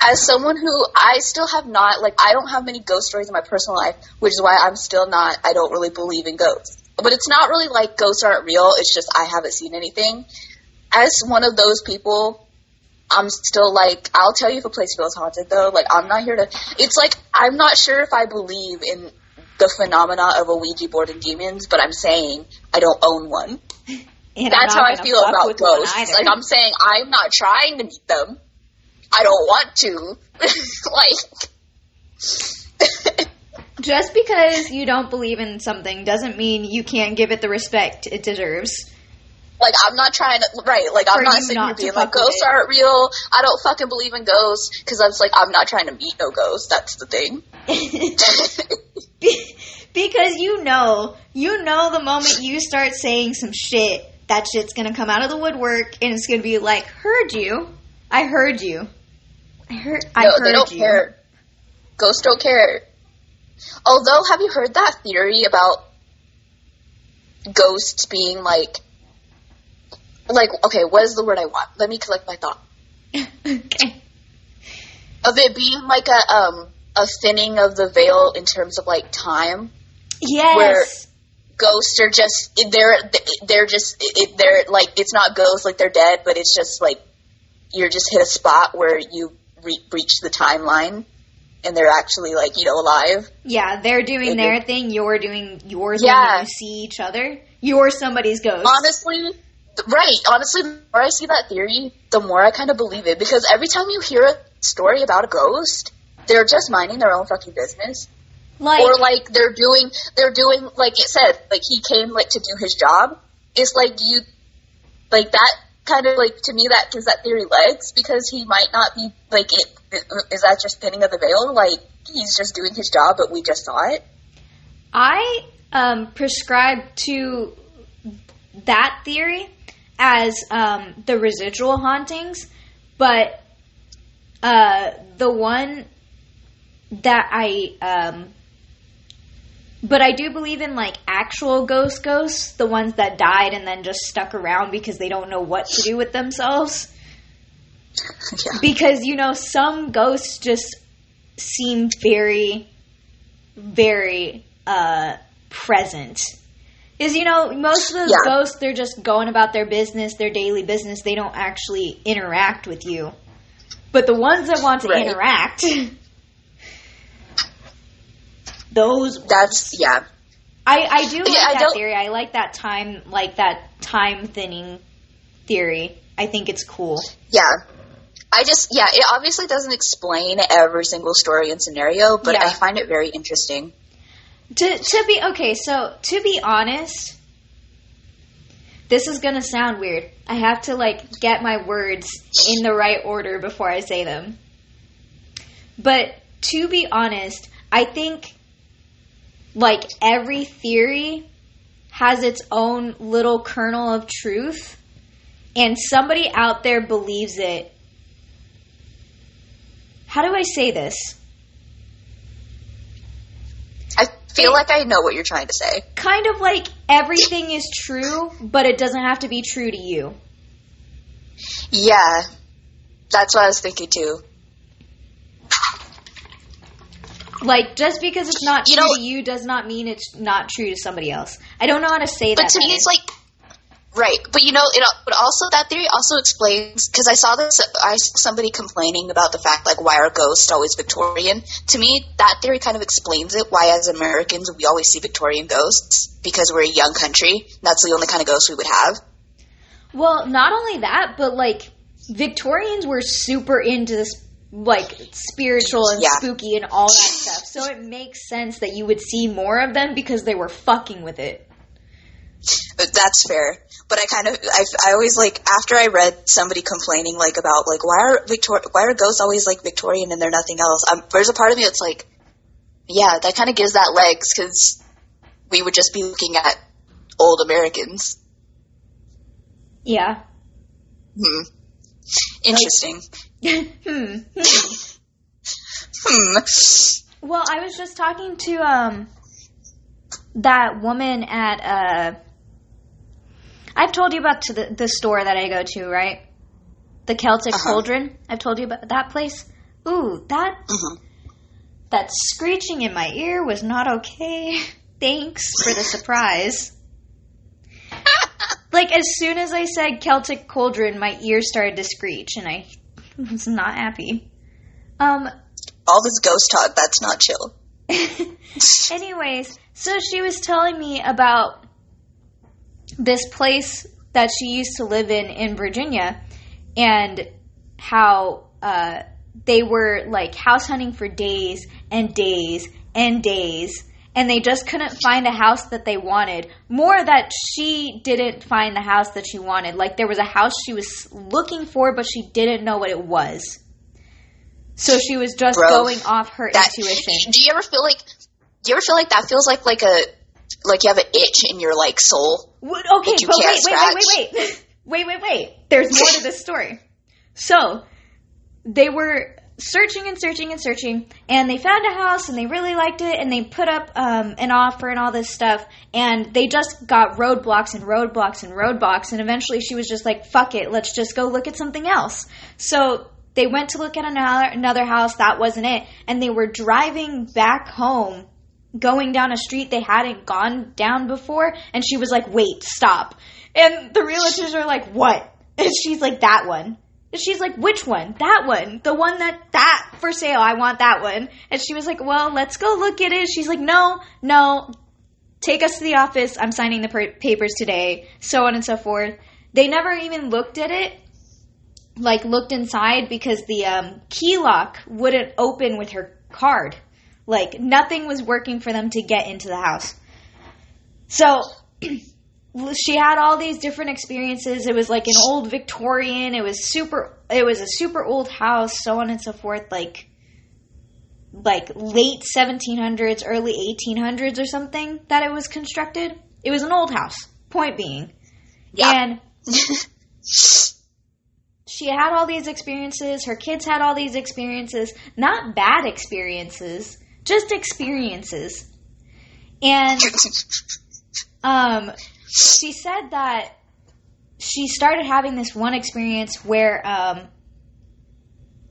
as someone who I still have not, like, I don't have many ghost stories in my personal life, which is why I'm still not, I don't really believe in ghosts. But it's not really like ghosts aren't real, it's just I haven't seen anything. As one of those people, I'm still like, I'll tell you if a place feels haunted though. Like, I'm not here to, it's like, I'm not sure if I believe in the phenomena of a Ouija board and demons, but I'm saying I don't own one. And That's how I feel about ghosts. Like, I'm saying I'm not trying to meet them. I don't want to. like, Just because you don't believe in something doesn't mean you can't give it the respect it deserves. like I'm not trying to, right, like I'm not you sitting here being like, ghosts aren't real. I don't fucking believe in ghosts. Cause that's like, I'm not trying to meet no ghosts. That's the thing. Because you know, you know the moment you start saying some shit, that shit's gonna come out of the woodwork and it's gonna be like, heard you. I heard you. I heard I heard they don't you. care. Ghosts don't care. Although, have you heard that theory about ghosts being like, like, okay, what is the word I want? Let me collect my thought. okay. Of it being like a, um, a thinning of the veil in terms of like time. Yes. Where ghosts are just, they're, they're just, they're like, it's not ghosts like they're dead, but it's just like, you're just hit a spot where you re- reach the timeline and they're actually like, you know, alive. yeah, they're doing their thing, you're doing yours Yeah. you see each other. You're somebody's ghost. honestly, right. Honestly, the more I see that theory, the more I kind of believe it because every time you hear a story about a ghost, they're just minding their own fucking business, like, or like they're doing, they're doing like it said, like he came like to do his job. It's like you, like that kind of like to me that gives that theory legs because he might not be like it. Is that just thinning of the veil? Like he's just doing his job, but we just saw it. I um, prescribe to that theory as um, the residual hauntings, but uh, the one that I, um, but I do believe in like actual ghost ghosts, the ones that died and then just stuck around because they don't know what to do with themselves. yeah. Because you know, some ghosts just seem very, very uh, present. is you know most of those Yeah. ghosts they're just going about their business, their daily business. They don't actually interact with you. But the ones that want to Right. interact, those That's yeah. I I do like Yeah, I that don't- theory. I like that time like that time thinning theory. I think it's cool. Yeah. I just yeah, it obviously doesn't explain every single story and scenario, but Yeah. I find it very interesting. To to be okay, so to be honest, this is gonna sound weird. I have to like get my words in the right order before I say them. But to be honest, I think like every theory has its own little kernel of truth, and somebody out there believes it. How do I say this? I feel like I know what you're trying to say. kind of like everything is true, but it doesn't have to be true to you. Yeah. That's what I was thinking too. Like just because it's not You true know- to you does not mean it's not true to somebody else. I don't know how to say But that. But to me, it's like right. But you know, it. But also that theory also explains because I saw this. I saw somebody complaining about the fact like why are ghosts always Victorian? To me, that theory kind of explains it. Why as Americans we always see Victorian ghosts because we're a young country. That's the only kind of ghost we would have. well, not only that, but like Victorians were super into this like spiritual and Yeah. spooky and all that stuff. So it makes sense that you would see more of them because they were fucking with it. But That's fair. But I kind of, I, I always like after I read somebody complaining like about like why are Victor, why are ghosts always like Victorian and they're nothing else? Um, there's a part of me that's like, yeah, that kind of gives that legs because we would just be looking at old Americans. Yeah. Hmm. Interesting. Hmm. Hmm. Well, I was just talking to um that woman at uh I've told you about to the, the store that I go to, right? The Celtic Uh-huh. Cauldron. I've told you about that place. Ooh, that Mhm. that screeching in my ear was not okay. Thanks for the surprise. like as soon as I said Celtic Cauldron, my ear started to screech and I was not happy. Um All this ghost talk, that's not chill. Anyways, so she was telling me about this place that she used to live in in Virginia and how uh, they were like house hunting for days and days and days and they just couldn't find a house that they wanted. More that she didn't find the house that she wanted. Like there was a house she was looking for, but she didn't know what it was. So she was just Bro, going off her That, intuition. Do you ever feel like? Do you ever feel like that feels like like a like you have an itch in your like soul? What, okay, but wait, wait, wait, wait, wait, wait, wait, wait. There's more to this story. So they were searching and searching and searching, and they found a house, and they really liked it, and they put up um, an offer and all this stuff, and they just got roadblocks and roadblocks and roadblocks, and eventually she was just like, "Fuck it, let's just go look at something else." So they went to look at another another house. That wasn't it, and they were driving back home going down a street they hadn't gone down before and she was like wait stop and the realtors are like what and she's like that one she's like which one? That one. The one that that for sale. I want that one. And she was like well let's go look at it. She's like no no. Take us to the office. I'm signing the per- papers today. So on and so forth. They never even looked at it like looked inside because the um, key lock wouldn't open with her card. Like nothing was working for them to get into the house. So she had all these different experiences. It was like an old Victorian. It was super. It was a super old house, so on and so forth. Like like late 1700s, early 1800s or something that it was constructed. It was an old house. Point being, Yeah. and she had all these experiences. Her kids had all these experiences. Not bad experiences, just experiences. And um, she said that she started having this one experience where, um,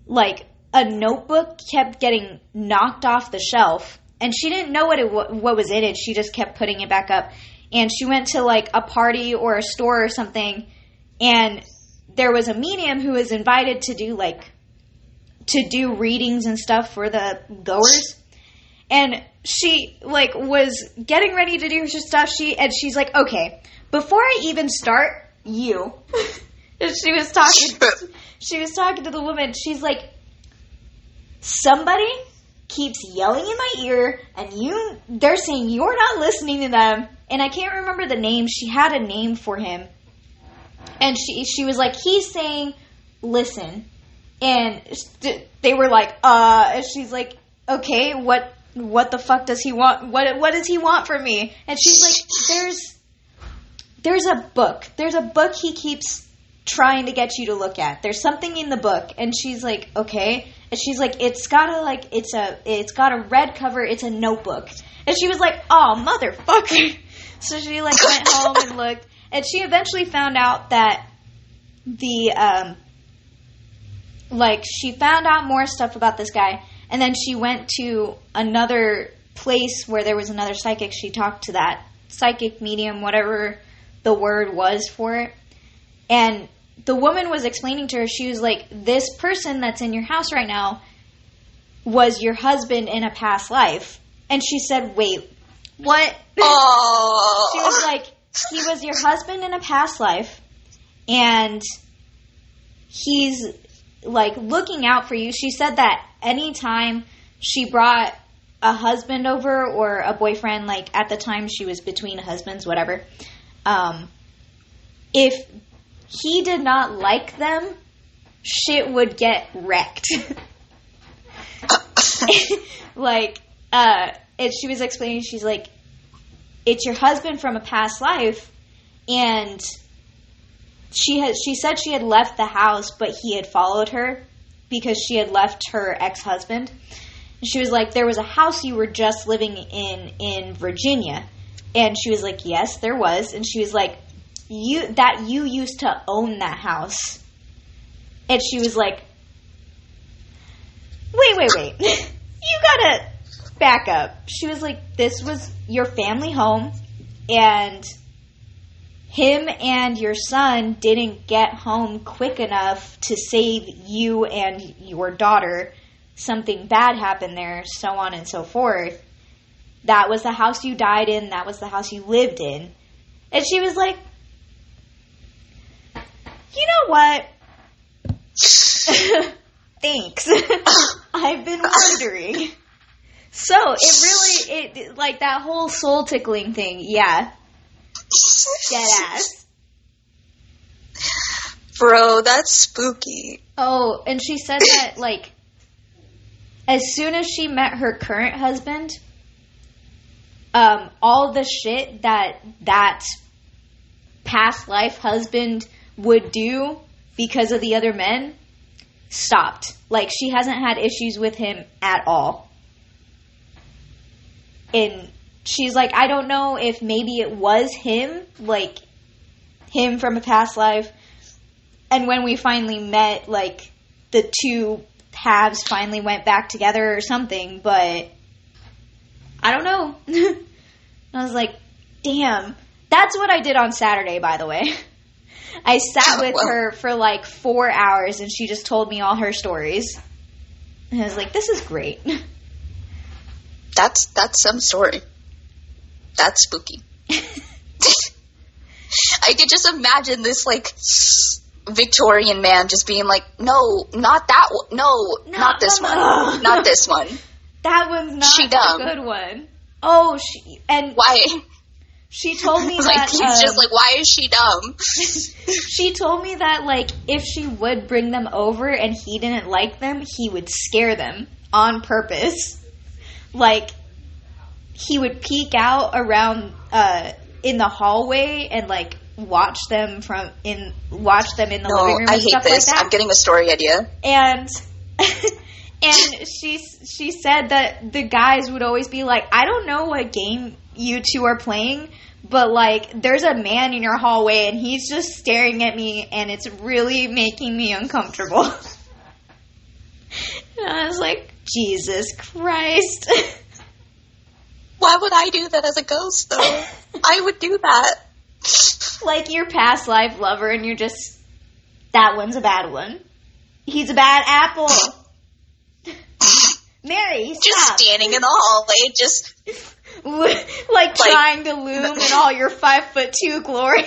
like, a notebook kept getting knocked off the shelf, and she didn't know what it what was in it. She just kept putting it back up, and she went to like a party or a store or something, and there was a medium who was invited to do like to do readings and stuff for the goers and she like was getting ready to do her stuff she and she's like okay before i even start you. She was talking she was talking to the woman. She's like somebody keeps yelling in my ear and you they're saying you're not listening to them and i can't remember the name. She had a name for him. And she she was like he's saying listen. And they were like uh and she's like okay what what the fuck does he want? What what does he want from me? And she's like there's there's a book. There's a book he keeps trying to get you to look at. There's something in the book. And she's like okay. And she's like it's got a like it's a it's got a red cover. It's a notebook. And she was like oh motherfucker. So she like went home and looked. And she eventually found out that the um like she found out more stuff about this guy and then she went to another place where there was another psychic. She talked to that psychic medium whatever the word was for it. And the woman was explaining to her she was like this person that's in your house right now was your husband in a past life. And she said wait what? Oh. she was like, he was your husband in a past life, and he's like looking out for you. She said that anytime she brought a husband over or a boyfriend, like at the time she was between husbands, whatever, um, if he did not like them, shit would get wrecked. like, uh, and she was explaining, she's like, it's your husband from a past life, and she had she said she had left the house, but he had followed her because she had left her ex husband. She was like, "There was a house you were just living in in Virginia," and she was like, "Yes, there was," and she was like, "You that you used to own that house," and she was like, "Wait, wait, wait, you gotta." back up. She was like, This was your family home, and him and your son didn't get home quick enough to save you and your daughter. Something bad happened there, so on and so forth. That was the house you died in, that was the house you lived in. And she was like, You know what? Thanks. I've been wondering. So it really, it like that whole soul tickling thing. Yeah, dead ass. Bro, that's spooky. Oh, and she said that like as soon as she met her current husband, um, all the shit that that past life husband would do because of the other men stopped. Like she hasn't had issues with him at all. And she's like, I don't know if maybe it was him, like him from a past life. And when we finally met, like the two halves finally went back together or something, but I don't know. I was like, damn. That's what I did on Saturday, by the way. I sat with her for like four hours and she just told me all her stories. And I was like, this is great. That's that's some story. That's spooky. I could just imagine this like Victorian man just being like, "No, not that one. No, not this no, one. no." Not this one. That one's not She dumb. a good one. Oh, she and Why?" she told me like that he's um, just like, "Why is she dumb?" she told me that like if she would bring them over and he didn't like them, he would scare them on purpose. Like he would peek out around uh, in the hallway and like watch them from in watch them in the living room I and hate stuff this. like that. I'm getting a story idea. and and she she said that the guys would always be like, I don't know what game you two are playing, but like there's a man in your hallway and he's just staring at me and it's really making me uncomfortable. and I was like, Jesus Christ. Why would I do that as a ghost, though? I would do that. like your past life lover, and you're just that one's a bad one. He's a bad apple. Mary, Just standing in the hallway, just like, trying to loom in all your five foot two glory.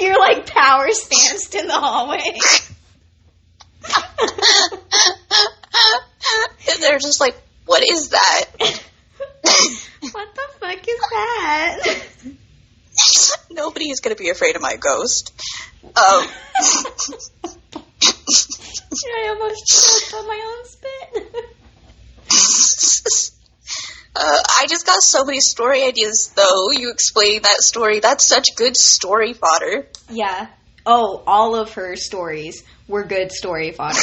You're like power stanced in the hallway. And they're just like, what is that? What the fuck is that? Nobody is going to be afraid of my ghost. Um, I almost choked on my own spit. uh, I just got so many story ideas, though. You explained that story. That's such good story fodder. yeah. Oh, all of her stories were good story fodder.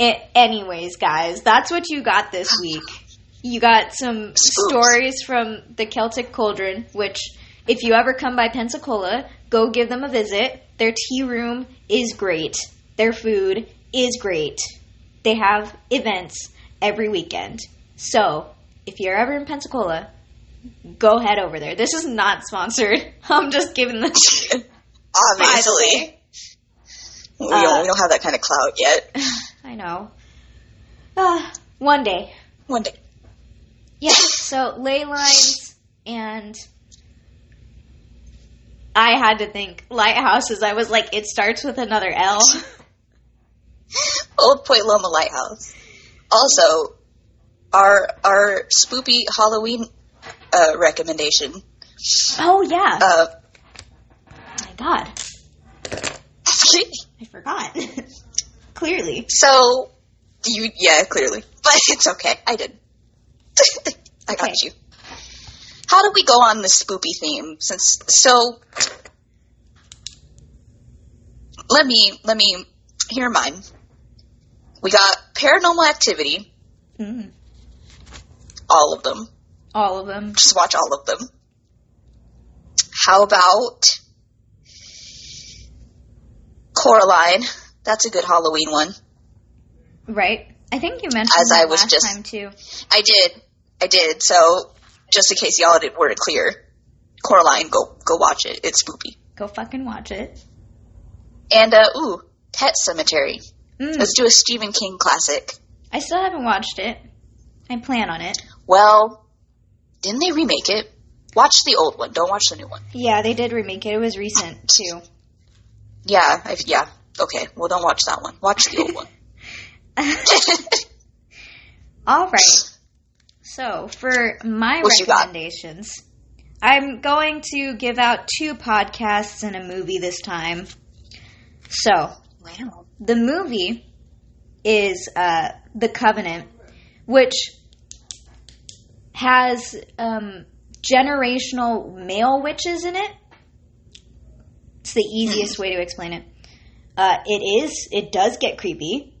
A- anyways, guys, that's what you got this week. You got some stories from the Celtic Cauldron, which, if you ever come by Pensacola, go give them a visit. Their tea room is great. Their food is great. They have events every weekend. So, if you're ever in Pensacola, go head over there. This is not sponsored. I'm just giving the Obviously. We, Uh, don't, we don't have that kind of clout yet. I know. Uh, one day. One day. Yeah, so ley lines and I had to think lighthouses. I was like, it starts with another L. Old Point Loma Lighthouse. Also, our our spoopy Halloween uh, recommendation. Oh yeah. Uh, my god. I forgot. Clearly. so you yeah clearly, but it's okay. I did. I got you. How do we go on the spoopy theme? Since so, let me let me hear mine. We got Paranormal Activity, Mm, all of them. all of them. Just watch all of them. How about Coraline? That's a good Halloween one. Right? I think you mentioned As that I was just- time too. I did. I did. So just in case y'all didn't weren't clear, Coraline, go go watch it. It's spoopy. Go fucking watch it. And uh ooh, Pet Sematary. Mm, Let's do a Stephen King classic. I still haven't watched it. I plan on it. Well, didn't they remake it? Watch the old one. Don't watch the new one. Yeah, they did remake it. It was recent too. Yeah, I, yeah. Okay. Well, don't watch that one. Watch the old one. All right. So, for my What recommendations, I'm going to give out two podcasts and a movie this time. So, Wow. the movie is uh, The Covenant, which has um, generational male witches in it. It's the easiest way to explain it. Uh, it is. It does get creepy.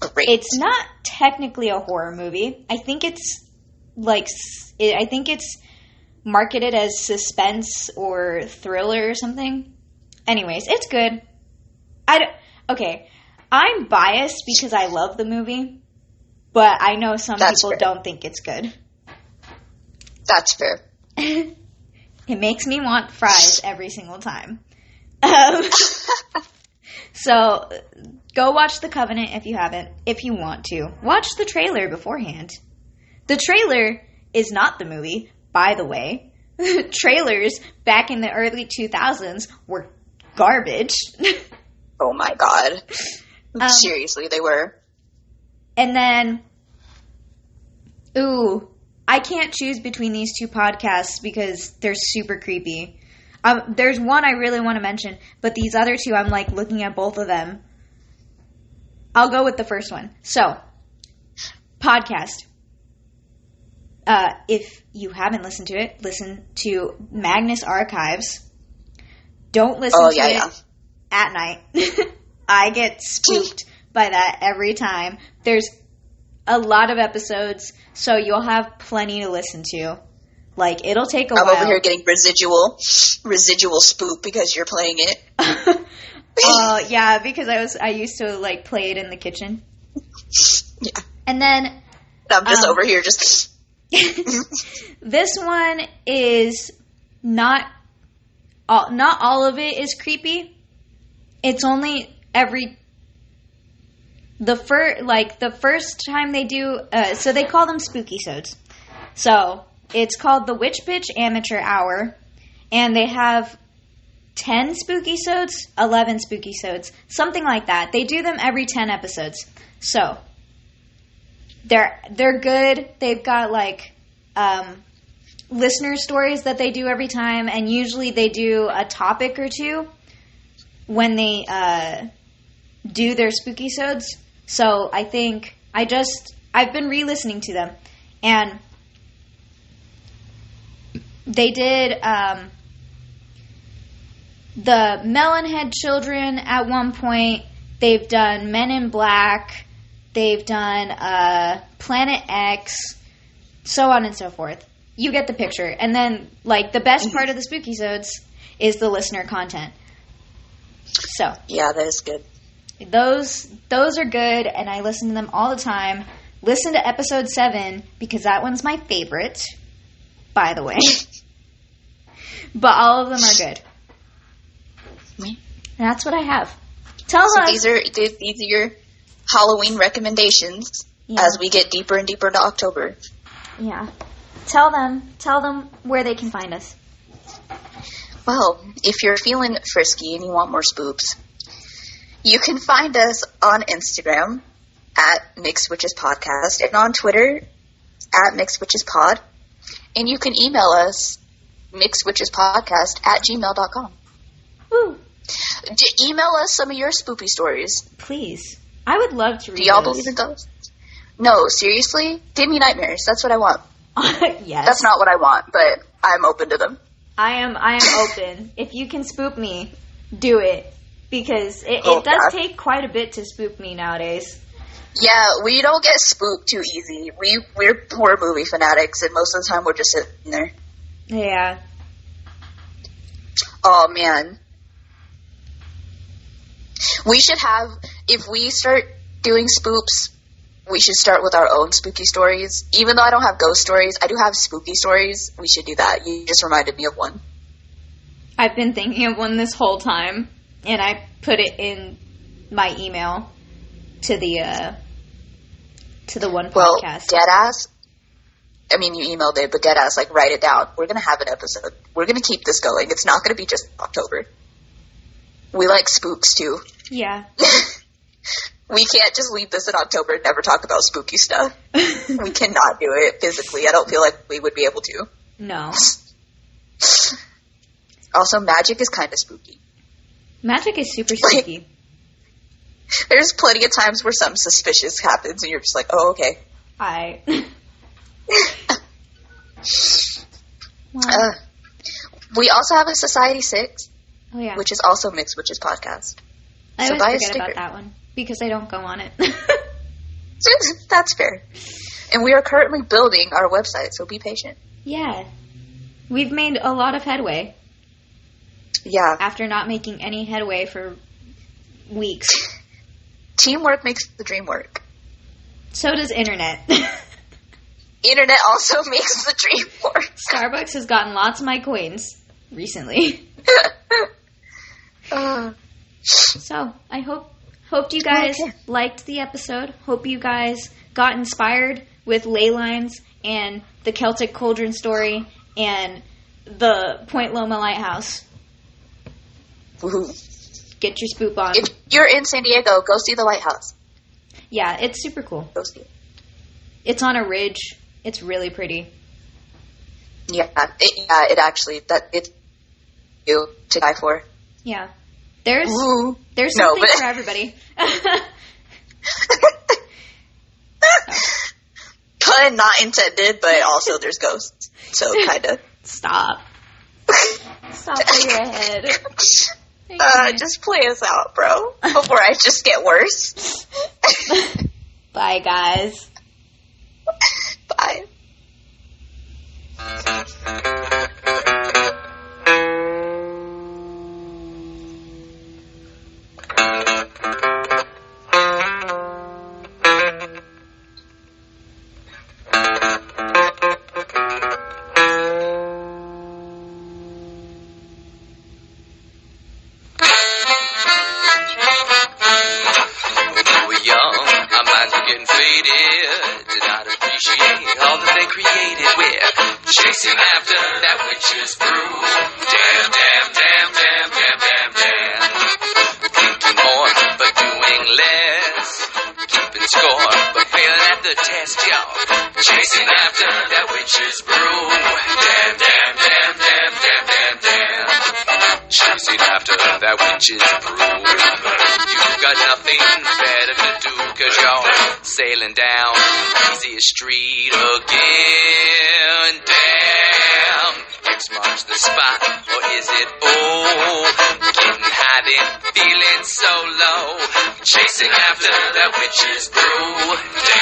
Great. It's not technically a horror movie. I think it's like it, I think it's marketed as suspense or thriller or something. Anyways, it's good. I don't, okay. I'm biased because I love the movie, but I know some That's people fair. don't think it's good. That's fair. it makes me want fries every single time. Um, so go watch The Covenant if you haven't, if you want to. Watch the trailer beforehand. The trailer is not the movie, by the way. Trailers back in the early 2000s were garbage. Oh my god. Um, Seriously, they were. And then, ooh, I can't choose between these two podcasts because they're super creepy. Um, there's one I really want to mention, but these other two, I'm like looking at both of them. I'll go with the first one. So, podcast. Uh, if you haven't listened to it, listen to Magnus Archives. Don't listen Oh, to yeah, it yeah. at night. I get spooked by that every time. There's a lot of episodes, so you'll have plenty to listen to. Like it'll take a I'm while. over here getting residual, residual spook because you're playing it. Oh yeah, because I was I used to like play it in the kitchen. Yeah. And then I'm just Um, over here just. this one is not all, not all of it is creepy. It's only every the first like the first time they do uh, so they call them spooky sods. So it's called the Witch Bitch Amateur Hour, and they have ten spooky sods, eleven spooky sods, something like that. They do them every ten episodes. So they're they're good. They've got like um, listener stories that they do every time, and usually they do a topic or two when they uh, do their spooky sods. So I think I just I've been re-listening to them, and they did um, the Melonhead Children at one point. They've done Men in Black. They've done uh, Planet X, so on and so forth. You get the picture. And then, like, the best part of the Spooky Sods is the listener content. So, Yeah, that is good. Those those are good, and I listen to them all the time. Listen to episode seven because that one's my favorite, by the way. but all of them are good. That's what I have. Tell So us. these are these these are your Halloween recommendations Yeah. as we get deeper and deeper into October. yeah. Tell them. Tell them where they can find us. Well, if you're feeling frisky and you want more spoops, you can find us on Instagram at Mixed Witches Podcast and on Twitter at Mixed Witches Pod. And you can email us mixedwitchespodcast at gmail.com. Woo! D- email us some of your spoopy stories. Please. I would love to read Do y'all those. believe in those? No, seriously? Give me nightmares. That's what I want. yes. That's not what I want, but I'm open to them. I am I am open. if you can spook me, do it. Because it, Oh, it does God. take quite a bit to spook me nowadays. Yeah, we don't get spooked too easy. We we're horror movie fanatics, and most of the time we're just sitting there. Yeah. Oh man, we should have if we start doing spoops. We should start with our own spooky stories. Even though I don't have ghost stories, I do have spooky stories. We should do that. You just reminded me of one. I've been thinking of one this whole time and I put it in my email to the uh to the one Well, podcast. dead ass. I mean, you emailed it, but dead ass, like write it down. We're gonna have an episode. We're gonna keep this going. It's not gonna be just October. We like spooks too. yeah. We can't just leave this in October and never talk about spooky stuff. we cannot do it physically. I don't feel like we would be able to. no. Also, magic is kind of spooky. Magic is super spooky. There's plenty of times where something suspicious happens and you're just like, oh, okay. I well, Uh, we also have a Society 6, oh yeah. which is also Mixed Witches podcast. I so always forget about that one because I don't go on it. That's fair. And we are currently building our website, so be patient. yeah. We've made a lot of headway Yeah. after not making any headway for weeks. Teamwork makes the dream work. So does internet. Internet also makes the dream work. Starbucks has gotten lots of my coins recently. Uh, So I hope hoped you guys Okay. liked the episode. Hope you guys got inspired with ley lines and the Celtic cauldron story and the Point Loma Lighthouse. Woohoo. Get your spoop on. if you're in San Diego, go see the lighthouse. yeah, it's super cool. Go see it. It's on a ridge. It's really pretty. Yeah, it, yeah, it actually that it's you to die for. Yeah. There's Ooh. there's No, something but- for everybody. Pun not intended, but also there's ghosts, so kind of. Stop. Stop where you're ahead. Uh, just play us out, bro, before I just get worse. Bye guys. Bye. That witch's brew.